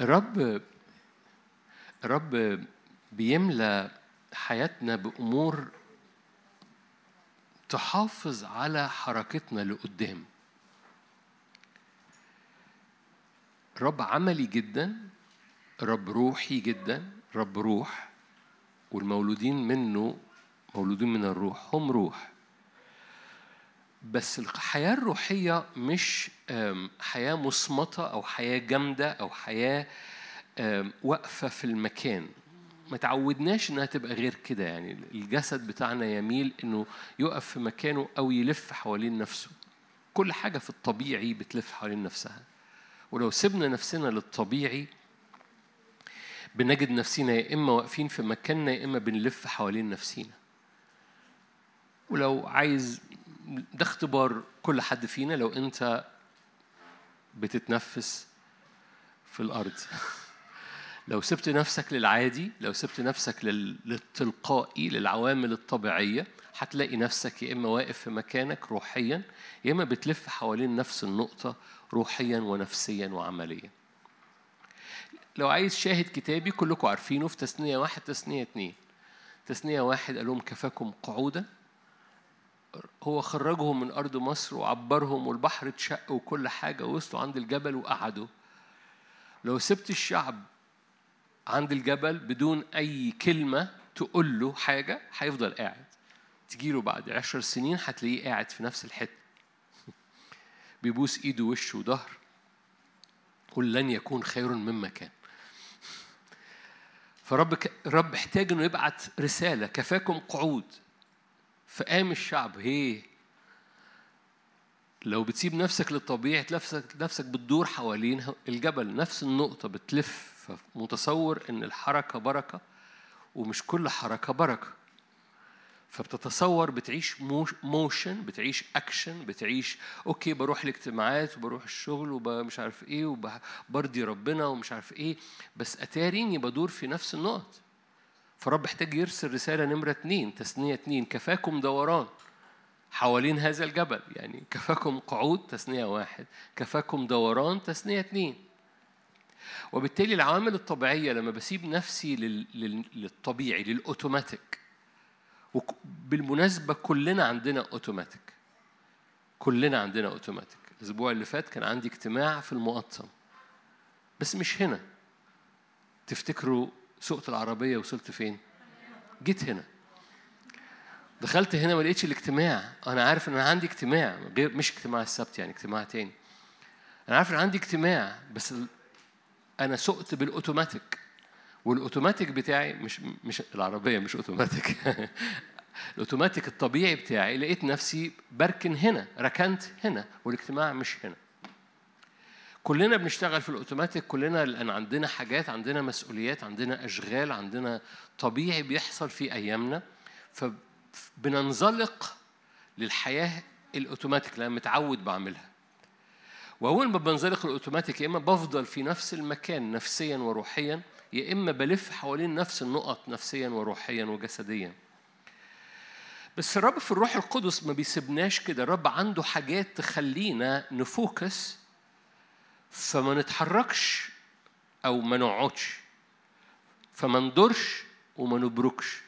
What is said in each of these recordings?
الرب الرب بيملى حياتنا بأمور تحافظ على حركتنا لقدام. رب عملي جدا رب روحي جدا رب روح والمولودين منه مولودين من الروح هم روح. بس الحياة الروحية مش حياة مصمتة أو حياة جامدة أو حياة واقفة في المكان. ما تعودناش إنها تبقى غير كده يعني. الجسد بتاعنا يميل إنه يقف في مكانه أو يلف حوالين نفسه. كل حاجة في الطبيعي بتلف حوالين نفسها. ولو سيبنا نفسنا للطبيعي بنجد نفسنا يا إما واقفين في مكاننا يا إما بنلف حوالين نفسينا. ولو عايز ده اختبار كل حد فينا لو انت بتتنفس في الأرض. لو سبت نفسك للعادي لو سبت نفسك لل- للتلقائي للعوامل الطبيعية هتلاقي نفسك يا إما واقف في مكانك روحيا يا إما بتلف حوالين نفس النقطة روحيا ونفسيا وعمليا. لو عايز شاهد كتابي كلكم عارفينه في تثنيه واحد تثنيه اتنين. تثنيه واحد قال لهم كفاكم قعودا. هو خرجهم من أرض مصر وعبرهم والبحر اتشق وكل حاجة وصلوا عند الجبل وقعدوا. لو سبت الشعب عند الجبل بدون أي كلمة تقول له حاجة هيفضل قاعد. تجيله بعد عشر سنين هتلاقيه قاعد في نفس الحتة. بيبوس إيده وشه وظهر. قل لن يكون خير مما كان فرب. رب احتاج إنه يبعت رسالة. كفاكم قعود. فقام الشعب هي لو بتسيب نفسك للطبيعي نفسك نفسك بتدور حوالين الجبل نفس النقطة بتلف فمتصور إن الحركة بركة ومش كل حركة بركة. فبتتصور بتعيش mo- motion بتعيش اكشن بتعيش okay بروح الاجتماعات وبروح الشغل ومش عارف إيه وبرضي ربنا ومش عارف إيه. بس أتاريني بدور في نفس النقط. فرب احتاج يرسل رسالة نمرة اتنين تثنية اتنين كفاكم دوران حوالين هذا الجبل يعني كفاكم قعود تثنية واحد كفاكم دوران تثنية اتنين. وبالتالي العوامل الطبيعية لما بسيب نفسي لل... لل... للطبيعي للأوتوماتيك وبالمناسبة كلنا عندنا أوتوماتيك. كلنا عندنا أوتوماتيك. الأسبوع اللي فات كان عندي اجتماع في المقطم. بس مش هنا. تفتكروا سوقت العربية وصلت فين؟ جيت هنا. دخلت هنا ما لقيتش الاجتماع. أنا عارف إن أنا عندي اجتماع غير مش اجتماع السبت يعني اجتماع تاني. أنا عارف إن عندي اجتماع بس أنا سقت بالأوتوماتيك. والأوتوماتيك بتاعي مش مش العربية مش أوتوماتيك. الأوتوماتيك الطبيعي بتاعي لقيت نفسي بركن هنا ركنت هنا والاجتماع مش هنا. كلنا بنشتغل في الأوتوماتيك كلنا لأن عندنا حاجات عندنا مسؤوليات عندنا أشغال عندنا طبيعي بيحصل في أيامنا. فبننزلق للحياة الأوتوماتيك لأن متعود بعملها. وأول ما بنزلق الأوتوماتيك يا إما بفضل في نفس المكان نفسيا وروحيا يا إما بلف حوالين نفس النقط نفسيا وروحيا وجسديا. بس الرب في الروح القدس ما بيسيبناش كده. الرب عنده حاجات تخلينا نفوكس فما نتحركش أو ما نقعدش. فما ندورش وما نبركش.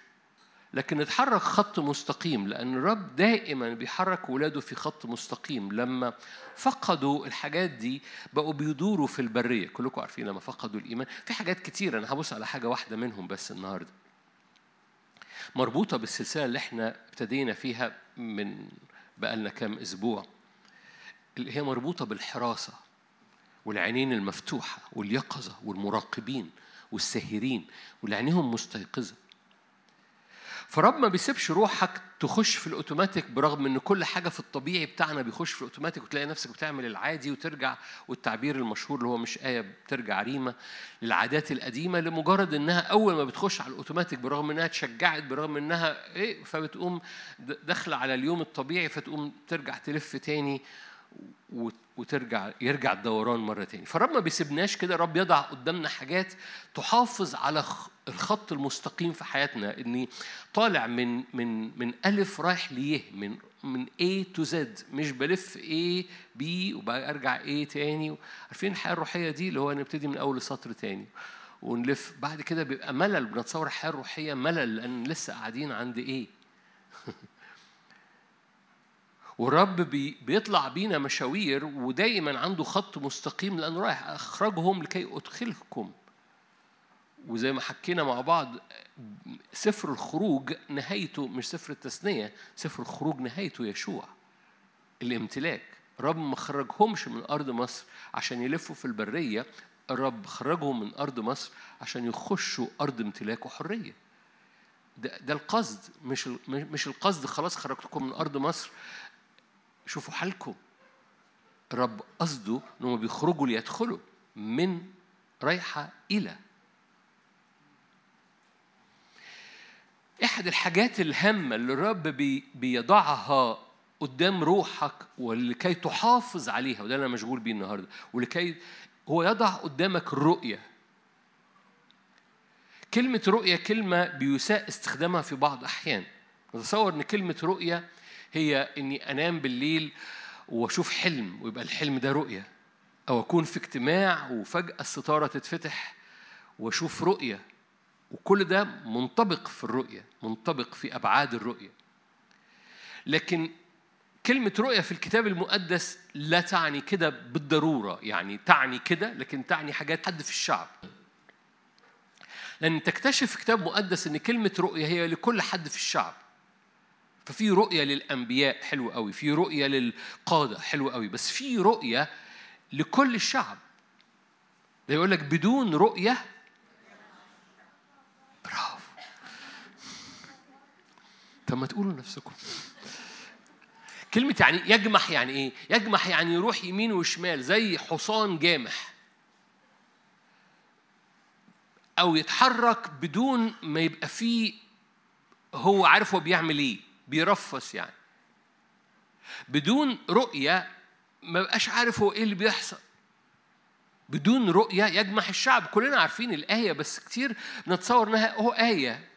لكن نتحرك خط مستقيم لأن الرب دائما بيحرك ولاده في خط مستقيم. لما فقدوا الحاجات دي بقوا بيدوروا في البرية. كلكم عارفين لما فقدوا الإيمان. في حاجات كتير أنا هبص على حاجة واحدة منهم بس النهاردة. مربوطة بالسلسلة اللي إحنا ابتدينا فيها من بقالنا كام أسبوع. اللي هي مربوطة بالحراسة. والعينين المفتوحة واليقظة والمراقبين والساهرين واللي عينيهم مستيقظة. فرب ما بيسيبش روحك تخش في الأوتوماتيك برغم إن كل حاجة في الطبيعي بتاعنا بيخش في الأوتوماتيك وتلاقي نفسك بتعمل العادي وترجع والتعبير المشهور اللي هو مش آية بترجع ريمة للعادات القديمة لمجرد إنها أول ما بتخش على الأوتوماتيك برغم إنها اتشجعت برغم إنها إيه فبتقوم داخلة على اليوم الطبيعي فتقوم ترجع تلف تاني وترجع يرجع الدوران مرة تاني. فالرب ما بيسيبناش كده الرب يضع قدامنا حاجات تحافظ على الخط المستقيم في حياتنا. إني طالع من من من ألف رايح ليه من من A to Z. مش بلف A B وبقى ارجع A تاني. عارفين الحياة الروحية دي؟ اللي هو نبتدي من أول سطر تاني ونلف. بعد كده بيبقى ملل بنتصور الحياة الروحيه ملل لأن لسه قاعدين عند إيه والرب بي بيطلع بينا مشاوير ودايما عنده خط مستقيم لأنه رايح أخرجهم لكي أدخلكم. وزي ما حكينا مع بعض سفر الخروج نهايته مش سفر التثنية سفر الخروج نهايته يشوع. الامتلاك. رب ما خرجهمش من أرض مصر عشان يلفوا في البرية الرب خرجهم من أرض مصر عشان يخشوا أرض امتلاك وحرية. ده, ده القصد مش مش القصد خلاص خرجتكم من أرض مصر شوفوا حالكم. الرب قصده انهم بيخرجوا ليدخلوا من رايحه إلى. احد الحاجات الهامة اللي الرب بي بيضعها قدام روحك ولكي تحافظ عليها وده أنا مشغول بيه النهارده ولكي هو يضع قدامك الرؤية. كلمة رؤية كلمة بيساء استخدامها في بعض أحيان. نتصور إن كلمة رؤية هي إني أنام بالليل وأشوف حلم ويبقى الحلم ده رؤية. أو أكون في اجتماع وفجأة الستارة تتفتح وأشوف رؤية. وكل ده منطبق في الرؤية منطبق في أبعاد الرؤية. لكن كلمة رؤية في الكتاب المقدس لا تعني كده بالضرورة. يعني تعني كده لكن تعني حاجات حد في الشعب. لأن تكتشف في كتاب مقدس إن كلمة رؤية هي لكل حد في الشعب. ففي رؤية للأنبياء حلو قوي في رؤية للقادة حلو قوي بس في رؤية لكل الشعب. ده يقول لك بدون رؤية برافو. طب ما تقولوا لنفسكم. كلمة يعني يجمح يعني إيه؟ يجمح يعني يروح يمين وشمال زي حصان جامح. أو يتحرك بدون ما يبقى فيه هو عارف هو بيعمل إيه. بيرفس يعني. بدون رؤية ما بقاش عارف هو إيه اللي بيحصل. بدون رؤية يجمح الشعب. كلنا عارفين الآية بس كتير بنتصور إنها هو آية.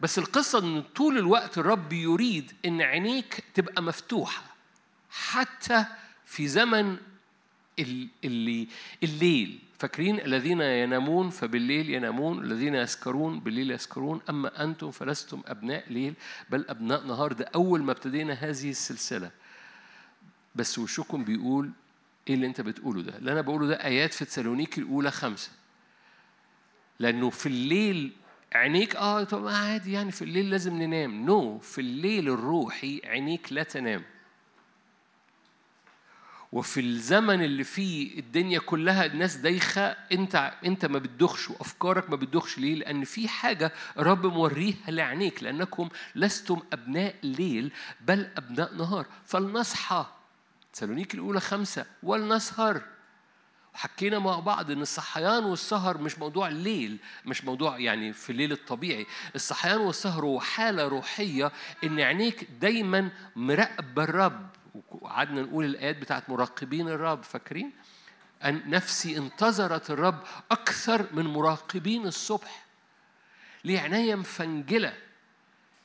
بس القصة إن طول الوقت الرب يريد إن عينيك تبقى مفتوحة. حتى في زمن اللي الليل. فاكرين الذين ينامون فبالليل ينامون الذين يسكرون بالليل يسكرون. أما أنتم فلستم أبناء ليل بل أبناء نهار. ده أول ما ابتدينا هذه السلسلة. بس وشكم بيقول إيه اللي أنت بتقوله ده؟ اللي أنا بقوله ده آيات في تسالونيكي الأولى خمسة. لأنه في الليل عينيك آه طب عادي يعني في الليل لازم ننام. نو no. في الليل الروحي عينيك لا تنام. وفي الزمن اللي فيه الدنيا كلها الناس دايخة انت انت ما بتدخش وأفكارك ما بتدخش. ليه؟ لأن في حاجة رب موريها لعينيك لأنكم لستم أبناء ليل بل أبناء نهار. فلنصحى. تسالونيك الأولى خمسة. ولنسهر. وحكينا مع بعض إن الصحيان والسهر مش موضوع الليل مش موضوع يعني في الليل الطبيعي. الصحيان والسهر هو حالة روحية إن عينيك دايما مراقبة الرب. وقعدنا نقول الآيات بتاعت مراقبين الرب فاكرين؟ أن نفسي انتظرت الرب أكثر من مراقبين الصبح. ليه عينيا مفنجلة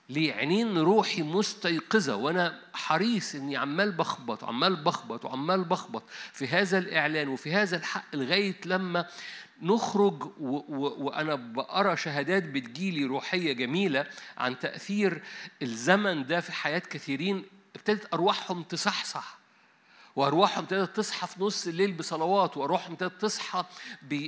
ليه عينين روحي مستيقظة وأنا حريص إني عمال بخبط وعمال بخبط وعمال بخبط في هذا الإعلان وفي هذا الحق لغاية لما نخرج و و وأنا بقرا شهادات بتجيلي روحية جميلة عن تأثير الزمن ده في حياة كثيرين ابتدت أرواحهم تصحصح وأرواحهم ابتدت تصحى في نص الليل بصلوات وأرواحهم ابتدت تصحى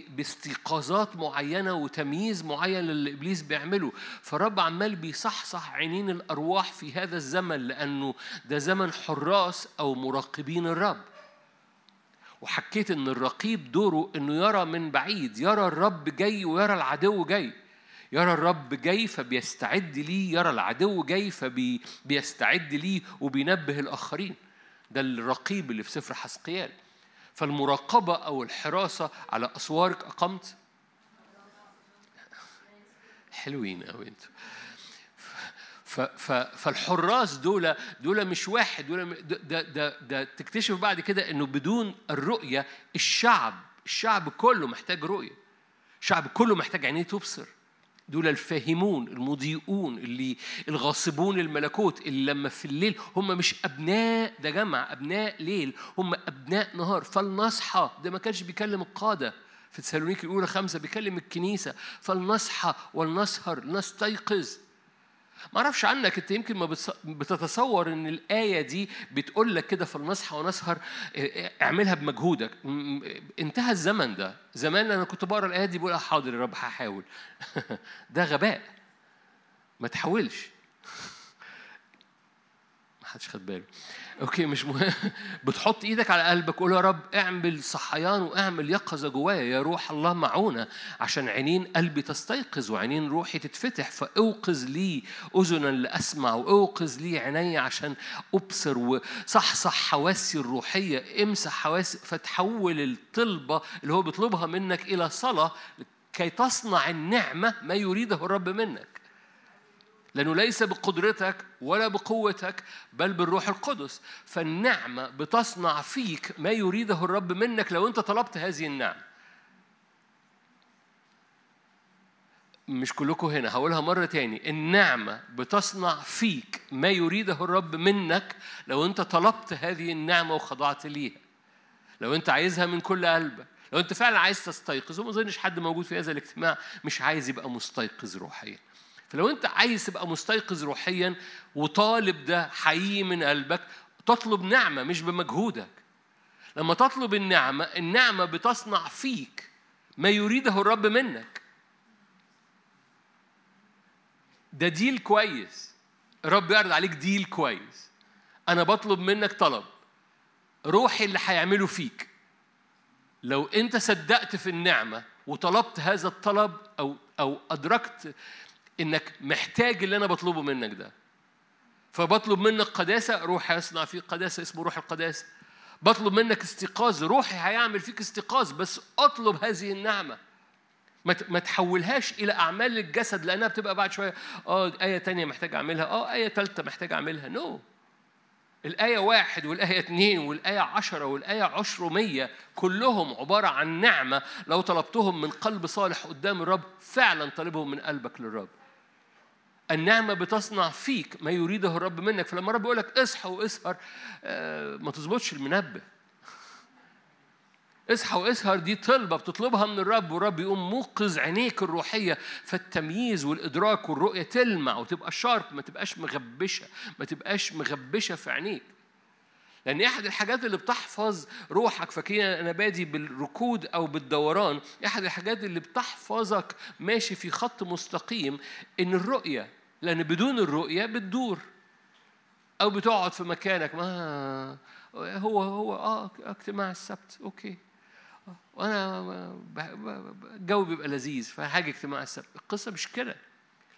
باستيقاظات معينة وتمييز معين اللي إبليس بيعمله. فالرب عمال بيصحصح عينين الأرواح في هذا الزمن لأنه ده زمن حراس أو مراقبين الرب. وحكيت إن الرقيب دوره إنه يرى من بعيد يرى الرب جاي ويرى العدو جاي. يرى الرب جاي فبيستعد ليه يرى العدو جاي فبيستعد ليه وبينبه الآخرين. ده الرقيب اللي في سفر حسقيال فالمراقبة أو الحراسة على أسوارك أقمت؟ حلوين أوي أنتوا. فالحراس دول دول مش واحد دول ده, ده, ده تكتشف بعد كده إنه بدون الرؤية الشعب الشعب كله محتاج رؤية. الشعب كله محتاج عينيه تبصر. دول الفاهمون المضيئون اللي الغاصبون الملكوت اللي لما في الليل هم مش أبناء ده جمع أبناء ليل هم أبناء نهار. فلنصحى ده ما كانش بيكلم القادة. في تسالونيك الأولى خمسة بيكلم الكنيسة. فلنصحى ولنسهر نستيقظ. ما أعرفش عنك انت يمكن ما بتتصور إن الآية دي بتقول لك كده فلنصحى ونسهر اعملها بمجهودك. انتهى الزمن ده. زمان أنا كنت بقرأ الآية دي بقول حاضر يا رب هحاول. ده غباء. ما تحاولش. حدش خد باله. أوكي مش مهم. بتحط إيدك على قلبك قول يا رب اعمل صحيان واعمل يقظة جوايا يا روح الله معونا عشان عينين قلبي تستيقظ وعينين روحي تتفتح فأوقظ لي أذنا لاسمع وأوقظ لي عيني عشان أبصر. وصحصح حواسي الروحية. امسح حواسي فتحول الطلبة اللي هو بيطلبها منك إلى صلاة كي تصنع النعمة ما يريده الرب منك. لأنه ليس بقدرتك ولا بقوتك بل بالروح القدس. فالنعمة بتصنع فيك ما يريده الرب منك لو أنت طلبت هذه النعمة. مش كلكم هنا هقولها مرة تاني. النعمة بتصنع فيك ما يريده الرب منك لو أنت طلبت هذه النعمة وخضعت ليها. لو أنت عايزها من كل قلبك لو أنت فعلا عايز تستيقظ وما أظنش حد موجود في هذا الاجتماع مش عايز يبقى مستيقظ روحيا. فلو انت عايز تبقى مستيقظ روحيا وطالب ده حقيقي من قلبك تطلب نعمة مش بمجهودك. لما تطلب النعمة النعمة بتصنع فيك ما يريده الرب منك. ده ديل كويس. الرب يعرض عليك ديل كويس. أنا بطلب منك طلب. روحي اللي هيعمله فيك. لو أنت صدقت في النعمة وطلبت هذا الطلب أو أو أدركت إنك محتاج اللي أنا بطلبه منك ده. فبطلب منك قداسة روح يصنع فيك قداسة اسمه روح القداسة بطلب منك استيقاظ روحي هيعمل فيك استيقاظ بس أطلب هذه النعمة. ما تحولهاش إلى أعمال الجسد لأنها بتبقى بعد شوية آه آية تانية محتاج أعملها آه آية تالتة محتاج أعملها. نو no. الآية واحد والآية اثنين والآية عشرة والآية عشرمية كلهم عبارة عن نعمة. لو طلبتهم من قلب صالح قدام الرب فعلا طالبهم من قلبك للرب. النعمة بتصنع فيك ما يريده الرب منك. فلما الرب يقول لك اصحى واسهر آه، ما تظبطش المنبه. اصحى واسهر دي طلبة بتطلبها من الرب والرب يقوم موقظ عينيك الروحية فالتمييز والإدراك والرؤية تلمع وتبقى شارب ما تبقاش مغبشة ما تبقاش مغبشة في عينيك. لأن أحد الحاجات اللي بتحفظ روحك. فاكرين أنا بادي بالركود أو بالدوران. أحد الحاجات اللي بتحفظك ماشي في خط مستقيم إن الرؤية لأن بدون الرؤية بتدور. أو بتقعد في مكانك. ما هو هو آه اجتماع السبت. أوكي. وأنا الجو بيبقى لذيذ فحاجه اجتماع السبت. القصة مش كده.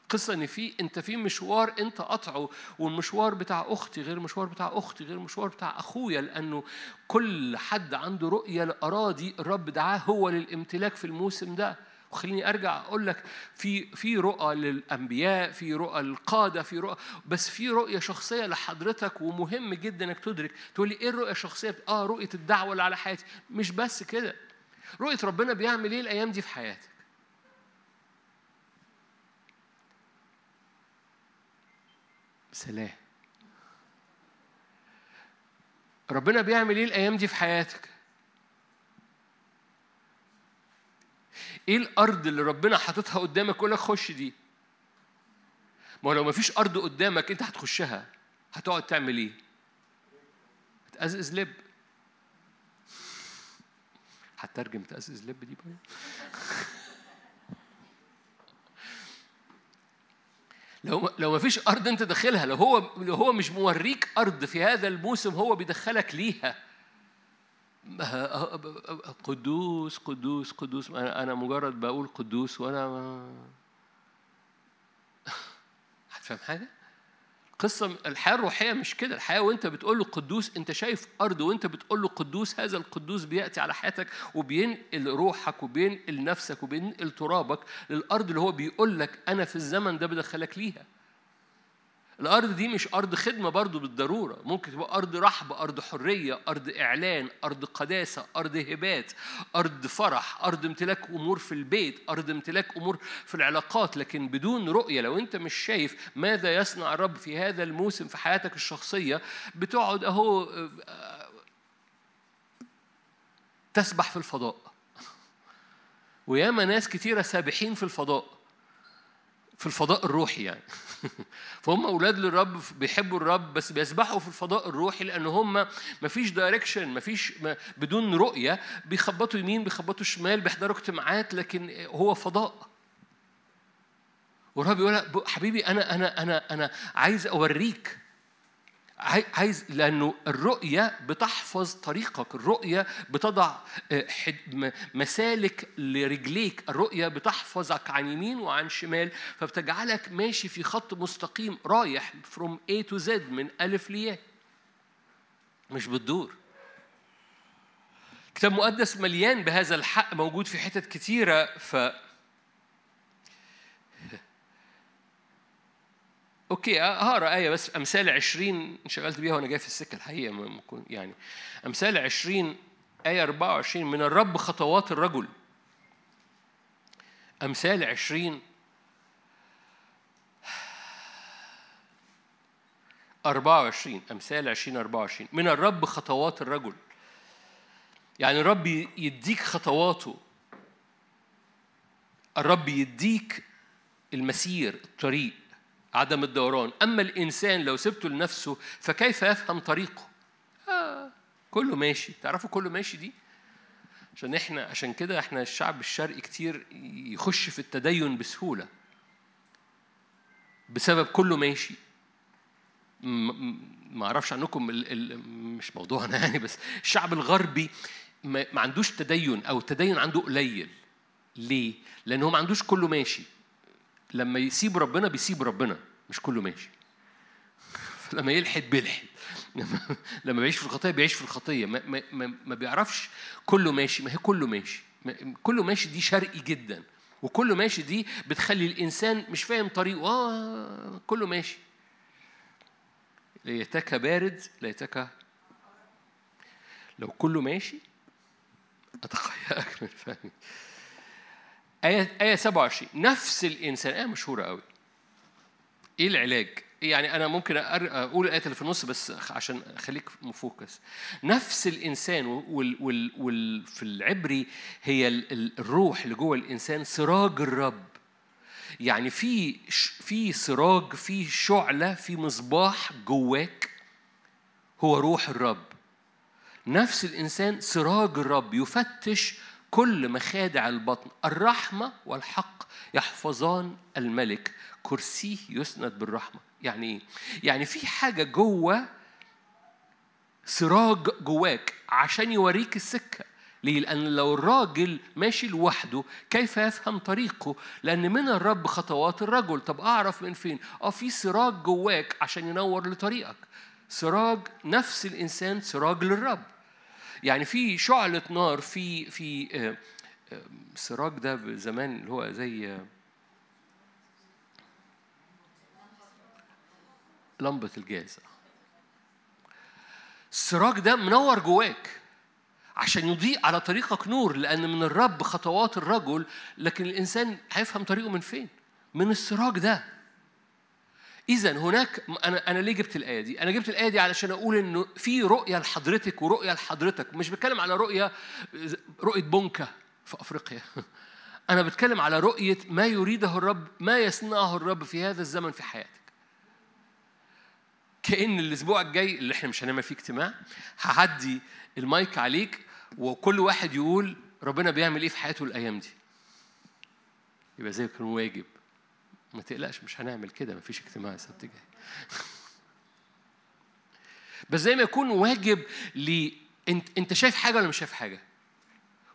القصة إن في أنت في مشوار أنت قطعه والمشوار بتاع أختي غير المشوار بتاع أختي غير المشوار بتاع أخويا لأنه كل حد عنده رؤية لأراضي الرب دعاه هو للامتلاك في الموسم ده. وخليني أرجع أقول لك في في رؤى للأنبياء في رؤى للقاده في رؤى بس في رؤية شخصية لحضرتك ومهم جدا إنك تدرك. تقول لي إيه الرؤية الشخصية؟ آه رؤية الدعوة اللي على حياتي. مش بس كده. رؤية ربنا بيعمل إيه الأيام دي في حياتك؟ سلام. ربنا بيعمل إيه الأيام دي في حياتك؟ إيه الأرض اللي ربنا حاططها قدامك يقول لك خش دي؟ ما لو ما فيش ارض قدامك انت هتخشها. هتقعد تعمل إيه؟ هتقزقز لب هترجم تقزقز لب دي بقى. لو لو ما فيش ارض انت داخلها لو هو لو هو مش موريك ارض في هذا الموسم هو بيدخلك ليها. قدوس قدوس قدوس. أنا مجرد بقول قدوس وأنا هتفهم حاجة؟ قصة الحياة الروحية مش كده. الحياة وأنت بتقول له قدوس أنت شايف أرض وأنت بتقول له قدوس هذا القدوس بيأتي على حياتك وبينقل روحك وبينقل نفسك وبينقل ترابك للأرض اللي هو بيقول لك أنا في الزمن ده بدخلك ليها. الأرض دي مش أرض خدمة برضو بالضرورة. ممكن تبقى أرض رحب أرض حرية أرض إعلان أرض قداسة أرض هبات أرض فرح أرض امتلاك أمور في البيت أرض امتلاك أمور في العلاقات. لكن بدون رؤية لو أنت مش شايف ماذا يصنع الرب في هذا الموسم في حياتك الشخصية بتقعد أهو تسبح في الفضاء. وياما ناس كتيرة سابحين في الفضاء. في الفضاء الروحي يعني. فهم أولاد للرب بيحبوا الرب بس بيسبحوا في الفضاء الروحي لأن هم مفيش دايركشن مفيش بدون رؤية. بيخبطوا يمين بيخبطوا شمال بيحضروا اجتماعات لكن هو فضاء. والرب يقول حبيبي أنا أنا أنا أنا عايز أوريك عايز لأنه الرؤية بتحفظ طريقك الرؤية بتضع آه، مسالك لرجليك الرؤية بتحفظك عن يمين وعن شمال فبتجعلك ماشي في خط مستقيم رايح from A to Z من ألف لياء. مش بتدور. كتاب مقدس مليان بهذا الحق موجود في حتت كتيرة ف أوكي هقرا آية بس. أمثال 20 انشغلت بيها وأنا جاي في السكة الحقيقة يعني. أمثال 20 آية 24 من الرب خطوات الرجل. أمثال 20 24 أمثال 20 24 من الرب خطوات الرجل. يعني الرب يديك خطواته. الرب يديك المسير الطريق. عدم الدوران. أما الإنسان لو سبته لنفسه فكيف يفهم طريقه؟ آه كله ماشي. تعرفوا كله ماشي دي؟ عشان إحنا عشان كده إحنا الشعب الشرقي كتير يخش في التدين بسهولة. بسبب كله ماشي. ما أعرفش عنكم ال ال مش موضوعنا يعني بس الشعب الغربي ما عندوش تدين أو التدين عنده قليل. ليه؟ لأن هو ما عندوش كله ماشي. لما يسيب ربنا بيسيب ربنا مش كله ماشي. فلما يلحد بيلحد. لما بيعيش في الخطية بيعيش في الخطية. ما, ما, ما بيعرفش كله ماشي. ما هي كله ماشي. كله ماشي دي شرقي جدا. وكله ماشي دي بتخلي الإنسان مش فاهم طريقه آه كله ماشي. ليتك بارد ليتك. لو كله ماشي أتخيأك من فهمي آية آية 27 نفس الإنسان. آية مشهورة قوي إيه العلاج؟ يعني أنا ممكن أقول الآية اللي في النص بس عشان أخليك مفوكس نفس الإنسان وال وال وال في العبري هي الروح اللي جوه الإنسان سراج الرب. يعني في في سراج في شعلة في مصباح جواك هو روح الرب. نفس الإنسان سراج الرب. يفتش كل مخادع البطن الرحمة والحق يحفظان الملك كرسيه يسند بالرحمة يعني إيه؟ يعني في حاجة جوه سراج جواك عشان يوريك السكة ليه؟ لأن لو الراجل ماشي لوحده كيف يفهم طريقه؟ لأن من الرب خطوات الرجل، طب أعرف من فين؟ أه في سراج جواك عشان ينور لطريقك. سراج نفس الإنسان سراج للرب. يعني في شعلة نار في في آه، آه، سراج ده زمان اللي هو زي آه، لمبة الجاز السراج ده منور جواك عشان يضيء على طريقك نور لأن من الرب خطوات الرجل لكن الإنسان هيفهم طريقه من فين؟ من السراج ده إذا هناك أنا أنا ليه جبت الآية دي؟ أنا جبت الآية دي علشان أقول إنه في رؤية لحضرتك ورؤية لحضرتك، مش بتكلم على رؤية رؤية بونكا في أفريقيا. أنا بتكلم على رؤية ما يريده الرب، ما يصنعه الرب في هذا الزمن في حياتك. كأن الأسبوع الجاي اللي إحنا مش هنعمل فيه اجتماع، هعدي المايك عليك وكل واحد يقول ربنا بيعمل إيه في حياته الأيام دي. يبقى زي كان واجب. ما تقلقش مش هنعمل كده مفيش اجتماع السبت الجاي بس زي ما يكون واجب ل انت انت شايف حاجة ولا مش شايف حاجة؟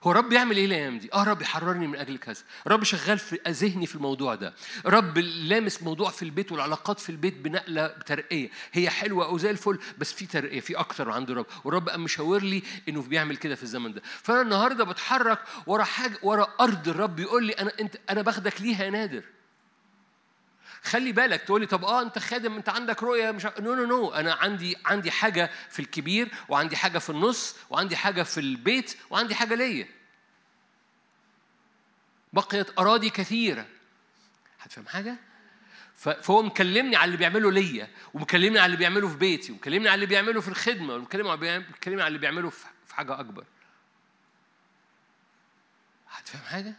هو رب يعمل إيه الأيام دي؟ آه رب يحررني من أجل كذا، رب شغال في ذهني في الموضوع ده، رب لامس موضوع في البيت والعلاقات في البيت بنقلة بترقية، هي حلوة أو زي الفل بس في ترقية في أكتر عند الرب، والرب قام مشاور لي إنه بيعمل كده في الزمن ده، فأنا النهارده بتحرك ورا حاجة ورا أرض الرب يقول لي أنا أنت أنا باخدك ليها يا نادر. خلي بالك تقولي طب آه أنت خادم أنت عندك رؤية مش no no no أنا عندي عندي حاجة في الكبير وعندي حاجة في النص وعندي حاجة في البيت وعندي حاجة ليا. بقيت أراضي كثيرة. هتفهم حاجة؟ فهو مكلمني على اللي بيعمله ليا ومكلمني على اللي بيعمله في بيتي ومكلمني على اللي بيعمله في الخدمة ومكلمني على اللي بيعمله في حاجة أكبر. هتفهم حاجة؟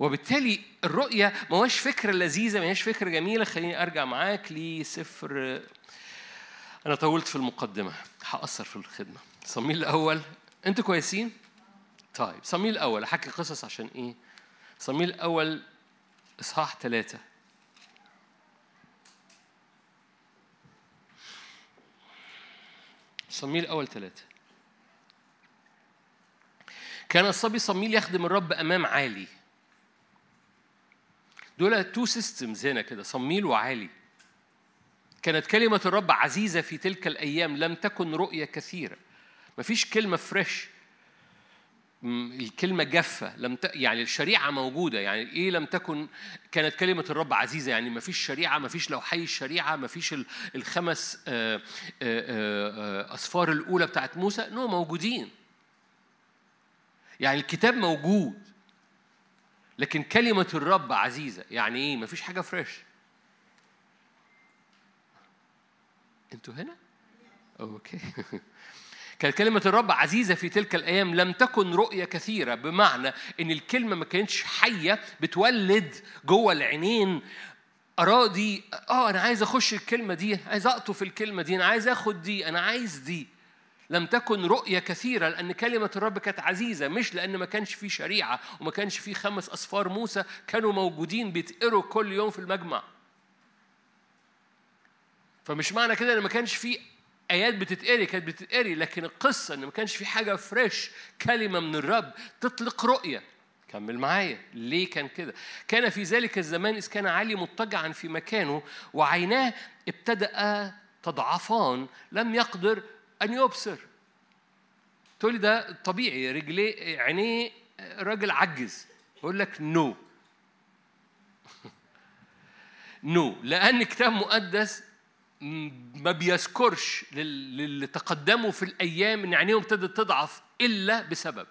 وبالتالي الرؤية ما هوش فكرة لذيذة ما هيش فكرة جميلة. خليني أرجع معاك لسفر أنا طولت في المقدمة. هأثر في الخدمة. صميل الأول. أنتوا كويسين؟ طيب صموئيل الأول. أحكي قصص عشان إيه؟ صموئيل الأول إصحاح ثلاثة صموئيل أول ثلاثة كان الصبي صموئيل يخدم الرب أمام عالي دول two systems هنا كده صموئيل وعالي. كانت كلمة الرب عزيزة في تلك الأيام لم تكن رؤية كثيرة. مفيش كلمة fresh الكلمة جافة لم ت... يعني الشريعة موجودة. يعني إيه لم تكن؟ كانت كلمة الرب عزيزة. يعني ما فيش شريعة ما فيش لوحي الشريعة ما فيش الخمس آه، آه، آه، أسفار الأولى بتاعت موسى. no موجودين. يعني الكتاب موجود. لكن كلمة الرب عزيزة يعني إيه؟ مفيش حاجة fresh أنتوا هنا؟ أوكي. كانت كلمة الرب عزيزة في تلك الأيام لم تكن رؤية كثيرة بمعنى إن الكلمة ما كانتش حية بتولد جوه العينين أراضي آه أنا عايز أخش الكلمة دي عايز أقطف الكلمة دي أنا عايز آخد دي أنا عايز دي. لم تكن رؤية كثيرة لأن كلمة الرب كانت عزيزة مش لأن ما كانش في شريعة وما كانش في خمس أصفار موسى كانوا موجودين بيتقروا كل يوم في المجمع. فمش معنى كده إن ما كانش في آيات بتتقري كانت بتتقري لكن القصة إن ما كانش في حاجة فريش كلمة من الرب تطلق رؤية. كمل معايا. ليه كان كده؟ كان في ذلك الزمان إذ كان علي مضطجعا في مكانه وعيناه ابتدأ تضعفان لم يقدر أن يبصر. تقول لي ده طبيعي رجليه عينيه راجل عجز. يقول لك نو. نو. لأن كتاب مقدس ما بيذكرش للي تقدموا في الأيام إن عينيهم ابتدت تضعف إلا بسبب.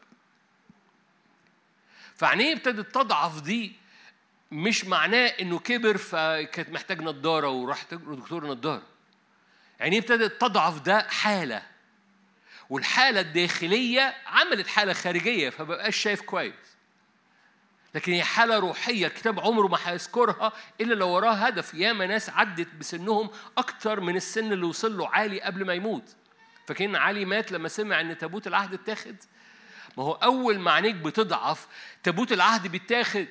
فعينيه ابتدت تضعف دي مش معناه إنه كبر فكانت محتاج نظارة وراح دكتور نظارة يعني ابتدت تضعف ده حالة. والحالة الداخلية عملت حالة خارجية فمبقاش شايف كويس. لكن هي حالة روحية الكتاب عمره ما هيذكرها إلا لو وراه هدف. ياما ناس عدت بسنهم أكتر من السن اللي وصل له عالي قبل ما يموت. فكأن علي مات لما سمع إن تابوت العهد اتاخد. ما هو أول ما عينيك بتضعف تابوت العهد بيتاخد.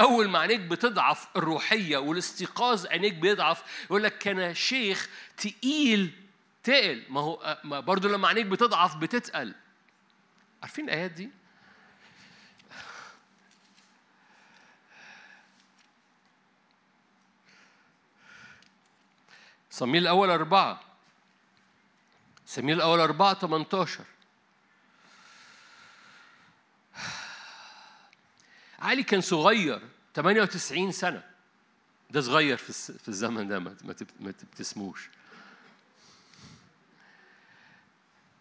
أول ما عينيك بتضعف الروحية والاستيقاظ عينيك بيضعف يقول لك كان شيخ تقيل تقل. ما هو ما برضه لما عينيك بتضعف بتتقل. عارفين الآيات دي؟ صميل الأول أربعة. صميل الأول أربعة 18 علي كان صغير 98 سنة. ده صغير في الزمن ده ما تبتسموش.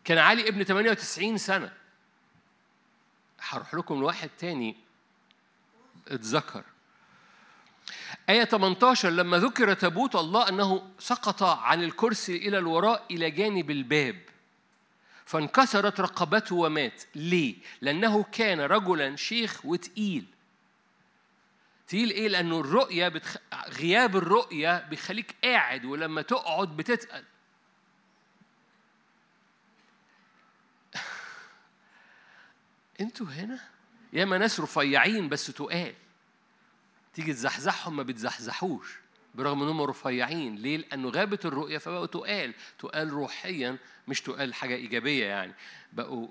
كان علي ابن 98 سنة. هروح لكم لواحد تاني اتذكر. آية 18 لما ذكر تابوت الله أنه سقط عن الكرسي إلى الوراء إلى جانب الباب فانكسرت رقبته ومات. ليه؟ لأنه كان رجلا شيخ وتقيل. تقيل إيه؟ لأنه الرؤية بتخ... غياب الرؤية بيخليك قاعد ولما تقعد بتتقل. أنتوا هنا؟ ياما ناس رفيعين بس تقال. تيجي تزحزحهم ما بتزحزحوش برغم انهم رفيعين. ليه؟ لأنه غابت الرؤية فبقوا تقال. تقال روحيا مش تقال حاجة إيجابية يعني. بقوا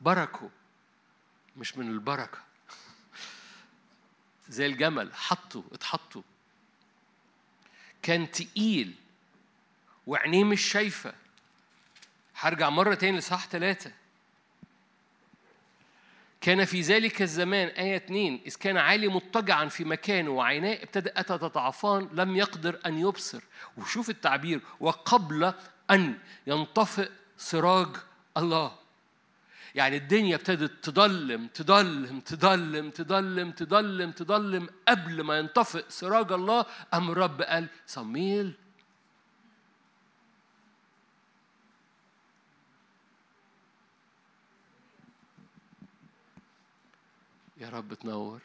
بركوا مش من البركة. زي الجمل حطوا اتحطوا. كان تقيل وعينيه مش شايفة. هرجع مرة تاني لصح ثلاثة كان في ذلك الزمان آية 2 إذ كان عالي مضطجعا في مكانه وعيناه ابتدأت تتضعفان لم يقدر أن يبصر. وشوف التعبير وقبل أن ينطفئ سراج الله. يعني الدنيا ابتدت تضلم تضلم تضلم تضلم تضلم تضلم قبل ما ينطفئ سراج الله قام الرب قال صميل. يا رب تنور.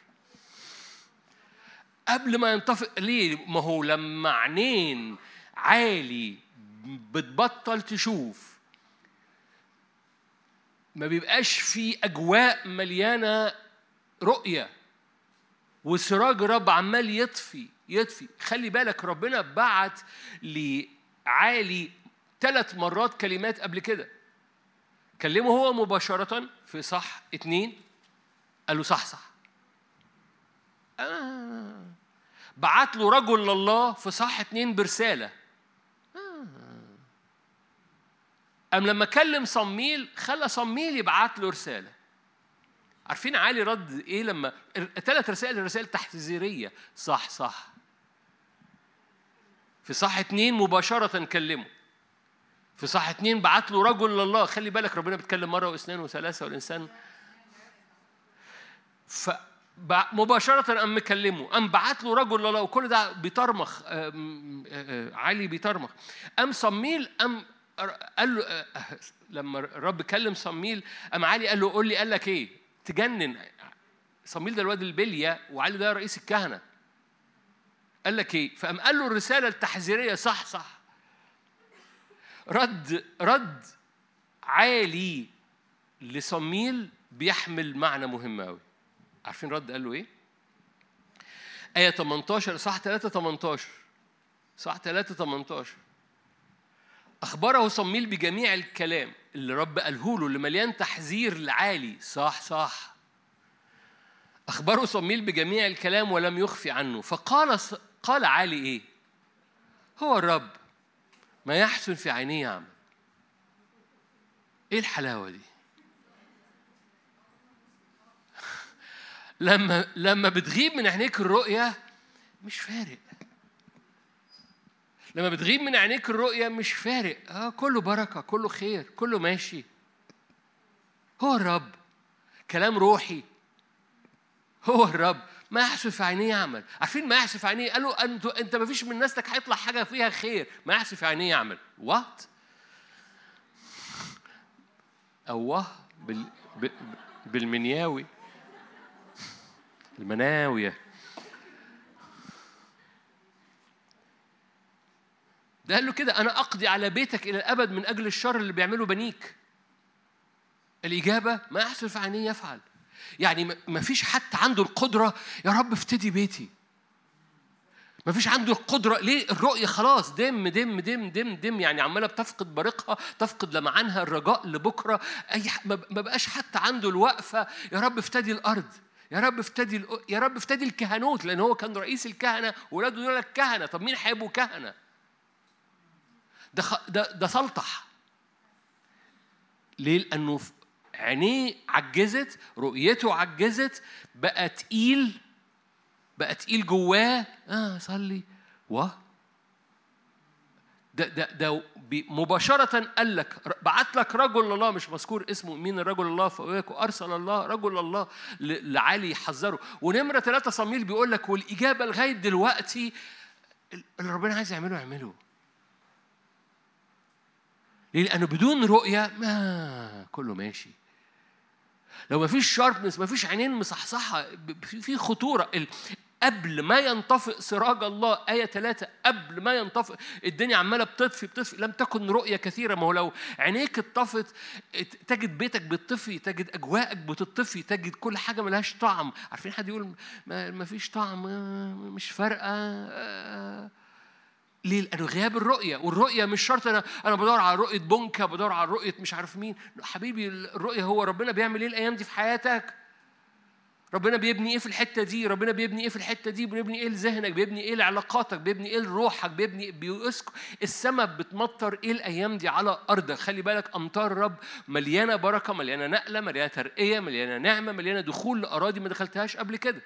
قبل ما ينطفئ ليه؟ ما هو لما عينين عالي بتبطل تشوف. ما بيبقاش في أجواء مليانة رؤية وسراج رب عمال يطفي يطفي. خلي بالك ربنا بعت لعالي ثلاث مرات كلمات قبل كده. كلمه هو مباشرة في صح اتنين قال له صح صح. آه. بعت له رجل لله في صح اتنين برسالة آه. أم لما كلم صميل خلى صميل يبعت له رسالة. عارفين علي رد إيه لما ثلاث رسائل رسائل تحذيريه صح صح. في صح اتنين مباشرة كلمه. في صح اتنين بعت له رجل لله. خلي بالك ربنا بيتكلم مرة واثنين وثلاثة والإنسان. ف مباشرة قام مكلمه. قام بعت له رجل لله. وكل ده بيطرمخ علي بيطرمخ. قام صميل قام قال له لما الرب كلم صميل قام علي قال له قول لي قال لك إيه؟ تجنن. صميل ده الواد البلية وعلي ده رئيس الكهنة. قال لك إيه؟ فقام قال له الرسالة التحذيرية صح صح. رد رد عالي لصميل بيحمل معنى مهم قوي عارفين رد قال له إيه؟ آية 18 صح 3 18 صح 3 18 أخبره صميل بجميع الكلام اللي رب قاله له اللي مليان تحذير لعالي. صح صح. أخبره صميل بجميع الكلام ولم يخفي عنه. فقال قال عالي إيه؟ هو الرب. ما يحسن في عينيه يعمل إيه الحلاوة دي؟ لما لما بتغيب من عينيك الرؤية مش فارق. لما بتغيب من عينيك الرؤية مش فارق. آه كله بركة كله خير كله ماشي. هو الرب. كلام روحي. هو الرب. ما يحسن في عينيه يعمل. عارفين ما يحسن في عينيه؟ قالوا انت أنت ما فيش من نسلك هيطلع حاجة فيها خير. ما يحسن في عينيه يعمل. وات اوه بال... بالمنياوي. المناوية. ده قال له كده أنا أقضي على بيتك إلى الأبد من أجل الشر اللي بيعمله بنيك. الإجابة ما يحسن في عينيه يفعل. يعني ما فيش حد عنده القدرة يا رب افتدي بيتي. ما فيش عنده القدرة ليه؟ الرؤية خلاص دم دم دم دم دم يعني عمالة بتفقد بريقها تفقد لمعانها الرجاء لبكرة. أي ما بقاش حتى عنده الوقفة يا رب افتدي الأرض يا رب افتدي يا رب افتدي الكهنوت. لأن هو كان رئيس الكهنة ولاده دول الكهنة طب مين هيبقوا كهنة؟ ده ده ده سلطح. ليه؟ لأنه عينيه عجزت رؤيته عجزت بقى تقيل بقى تقيل جواه. آه صلي. و؟ ده ده ده مباشرة قال لك بعت لك رجل الله مش مذكور اسمه مين الرجل الله فوقك أرسل الله رجل الله لعلي يحذره. ونمرة ثلاثة صميل بيقول لك والإجابة لغاية دلوقتي اللي ربنا عايز يعمله يعمله ليه؟ لأنه بدون رؤية ما كله ماشي. لو ما فيش شاربنس ما فيش عينين مصحصحة في خطورة. قبل ما ينطفئ سراج الله آية ثلاثة قبل ما ينطفئ الدنيا عمالة بتطفي بتطفي لم تكن رؤية كثيرة. ما هو لو عينيك اتطفت تجد بيتك بتطفي تجد أجواءك بتطفي تجد كل حاجة ملهاش طعم. عارفين حد يقول ما فيش طعم مش فارقة؟ ليه؟ لأنه غياب الرؤية، والرؤية مش شرط أنا أنا بدور على رؤية بونكا، بدور على رؤية مش عارف مين، حبيبي الرؤية هو ربنا بيعمل إيه الأيام دي في حياتك؟ ربنا بيبني إيه في الحتة دي؟ ربنا بيبني إيه في الحتة دي؟ بيبني إيه لذهنك؟ بيبني إيه لعلاقاتك؟ بيبني إيه لروحك؟ بيبني بيسك السماء بتمطر إيه الأيام دي على أرضك؟ خلي بالك امطار الرب مليانة بركة مليانة نقلة مليانة ترقية مليانة نعمة مليانة دخول لأراضي ما دخلتهاش قبل كده.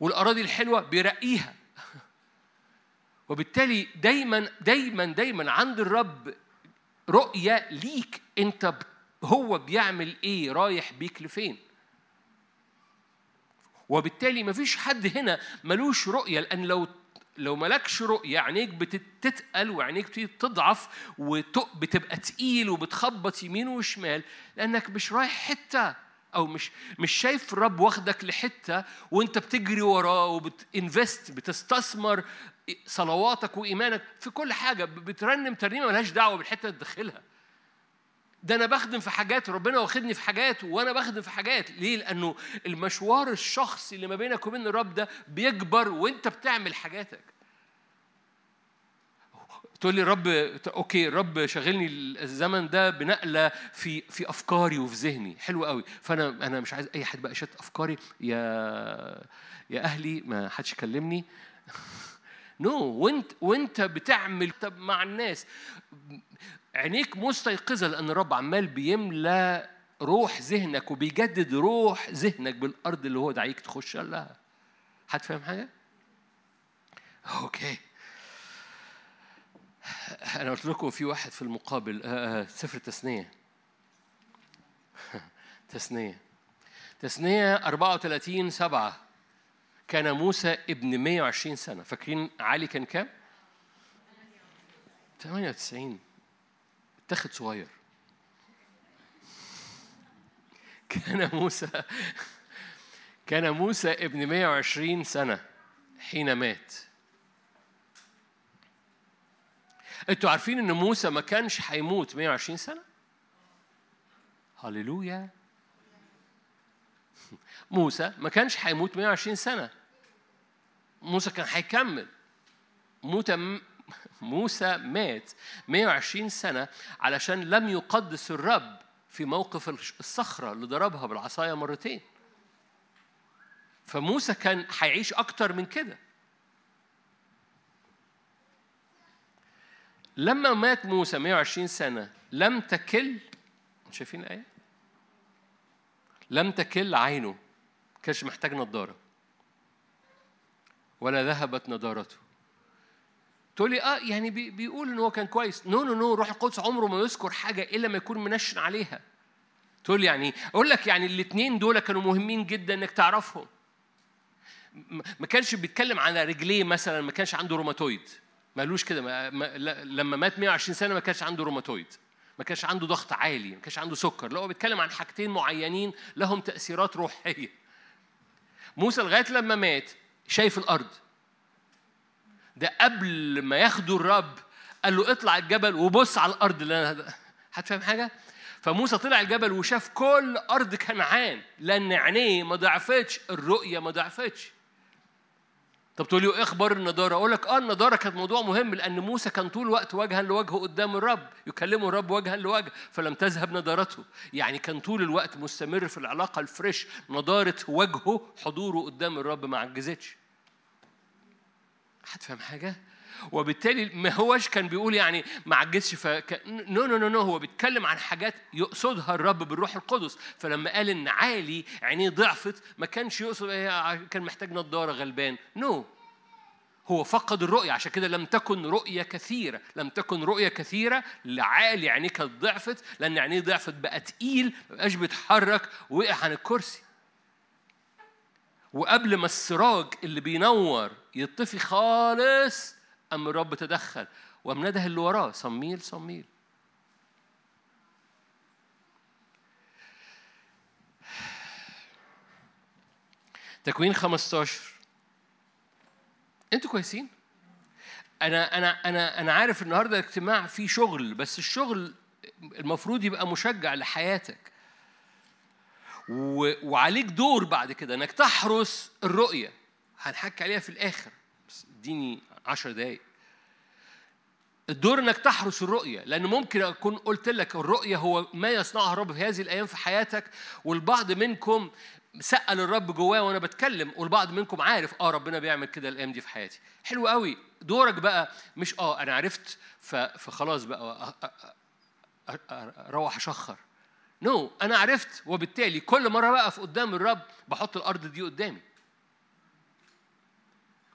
والأراضي الحلوة بيرقيها. وبالتالي دايما دايما دايما عند الرب رؤية ليك أنت هو بيعمل إيه رايح بيك لفين. وبالتالي مفيش حد هنا ملوش رؤية لأن لو لو مالكش رؤية عينيك بتتقل وعينيك بتبتدي تضعف وبتبقى تقيل وبتخبط يمين وشمال لأنك مش رايح حتة. أو مش مش شايف الرب واخدك لحتة وأنت بتجري وراه وبتنفست بتستثمر صلواتك وإيمانك في كل حاجة بترنم ترنيمة ملهاش دعوة بالحتة اللي تدخلها ده أنا بخدم في حاجات ربنا واخدني في حاجات وأنا بخدم في حاجات. ليه؟ لأنه المشوار الشخصي اللي ما بينك وبين الرب ده بيكبر وأنت بتعمل حاجاتك. تقول لي الرب okay الرب شغلني الزمن ده بنقلة في في أفكاري وفي ذهني. حلو قوي. فأنا أنا مش عايز أي حد بقى يشتت أفكاري. يا يا أهلي ما حدش يكلمني. no no. وإنت وإنت بتعمل مع الناس. عينيك مستيقظة لأن الرب عمال بيملى روح ذهنك وبيجدد روح ذهنك بالأرض اللي هو دعيك تخش لها. حد فاهم حاجة؟ أوكي. أنا قلت لكم في واحد في المقابل سفر التثنية تثنية تثنية 34 سبعة. كان موسى ابن 120 سنة. فاكرين علي كان كام؟ 98 اتخذ صغير. كان موسى كان موسى ابن 120 سنة حين مات. أنتوا عارفين ان موسى ما كانش هيموت 120 سنة؟ هللويا. موسى ما كانش هيموت 120 سنة. موسى كان هيكمل. موسى موسى مات 120 سنة علشان لم يقدس الرب في موقف الصخرة اللي ضربها بالعصاية مرتين. فموسى كان هيعيش أكتر من كده. لما مات موسى 120 سنة لم تكل شايفين الآية؟ لم تكل عينه كانش محتاج نظارة ولا ذهبت نضارته. تقول لي آه يعني بي بيقول إن هو كان كويس. no no no روح القدس عمره ما يذكر حاجة إلا ما يكون mention عليها. تقول يعني أقول لك يعني الاثنين دول كانوا مهمين جدا إنك تعرفهم. ما كانش بيتكلم على رجليه مثلا ما كانش عنده روماتويد. ما قالوش كده ما ما لما مات 120 سنة ما كانش عنده روماتويد ما كانش عنده ضغط عالي ما كانش عنده سكر لا هو بيتكلم عن حاجتين معينين لهم تأثيرات روحية. موسى لغاية لما مات شايف الأرض. ده قبل ما ياخدوا الرب قال له اطلع الجبل وبص على الأرض اللي أنا هتفهم حاجة؟ فموسى طلع الجبل وشاف كل أرض كنعان لأن عينيه ما ضعفتش الرؤية ما ضعفتش. طب تقول إيه أخبار النضارة؟ أقول لك آه النضارة كانت موضوع مهم لأن موسى كان طول الوقت وجها لوجهه قدام الرب يكلمه الرب وجها لوجه فلم تذهب نضارته. يعني كان طول الوقت مستمر في العلاقة ال fresh نضارة وجهه حضوره قدام الرب ما عجزتش. هتفهم حاجة؟ وبالتالي ما هوش كان بيقول يعني ما عجزش فك... no no no no هو بيتكلم عن حاجات يقصدها الرب بالروح القدس. فلما قال إن عالي عينيه ضعفت ما كانش يقصد كان محتاج نظاره غلبان. no no. هو فقد الرؤية عشان كده لم تكن رؤية كثيرة. لم تكن رؤية كثيرة لعالي عينيه كانت ضعفت لأن عينيه ضعفت بقى تقيل ما بقاش بيتحرك وقع عن الكرسي. وقبل ما السراج اللي بينور يطفي خالص أم الرب تدخل. وقام نده اللي وراه صميل صميل. تكوين 15 أنتوا كويسين؟ أنا أنا أنا أنا عارف النهارده الاجتماع فيه شغل بس الشغل المفروض يبقى مشجع لحياتك. وعليك دور بعد كده إنك تحرس الرؤية. هنحكي عليها في الآخر بس اديني عشر دقايق. الدور إنك تحرس الرؤية لأن ممكن أكون قلت لك الرؤية هو ما يصنعه الرب في هذه الأيام في حياتك والبعض منكم سأل الرب جواه وأنا بتكلم والبعض منكم عارف آه ربنا بيعمل كده الأيام دي في حياتي. حلو قوي. دورك بقى مش آه أنا عرفت فخلاص بقى أروح أشخر. نو no, أنا عرفت وبالتالي كل مرة بقف قدام الرب بحط الأرض دي قدامي.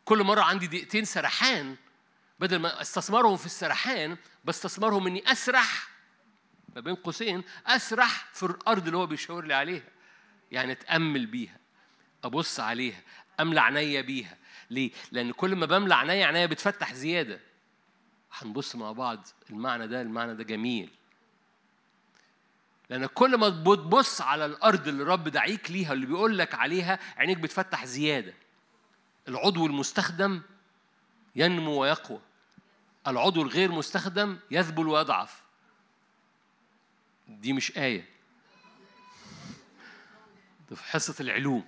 كل مرة عندي دقيقتين سرحان بدل ما استثمرهم في السرحان بستثمرهم إني أسرح ما بين قوسين أسرح في الأرض اللي هو بيشاور لي عليها. يعني أتأمل بيها أبص عليها املى عينيا بيها. ليه؟ لأن كل ما بملى عينيا عينيا بتفتح زيادة. هنبص مع بعض المعنى ده المعنى ده جميل. لأن كل ما بتبص على الأرض اللي الرب دعيك ليها اللي بيقول لك عليها عينيك بتفتح زيادة. العضو المستخدم ينمو ويقوى. العضو الغير مستخدم يذبل ويضعف. دي مش آية. ده في حصة العلوم.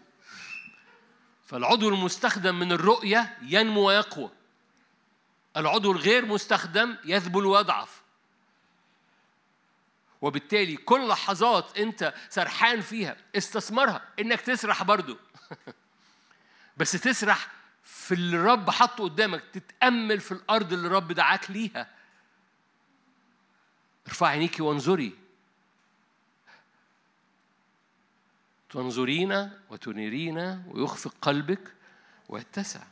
فالعضو المستخدم من الرؤية ينمو ويقوى. العضو الغير مستخدم يذبل ويضعف. وبالتالي كل لحظات انت سرحان فيها استثمرها انك تسرح برضو. بس تسرح في اللي الرب حطه قدامك تتأمل في الأرض اللي الرب دعاك ليها. ارفعي عينيكي وانظري. تنظرين وتنيرين ويخفق قلبك ويتسع.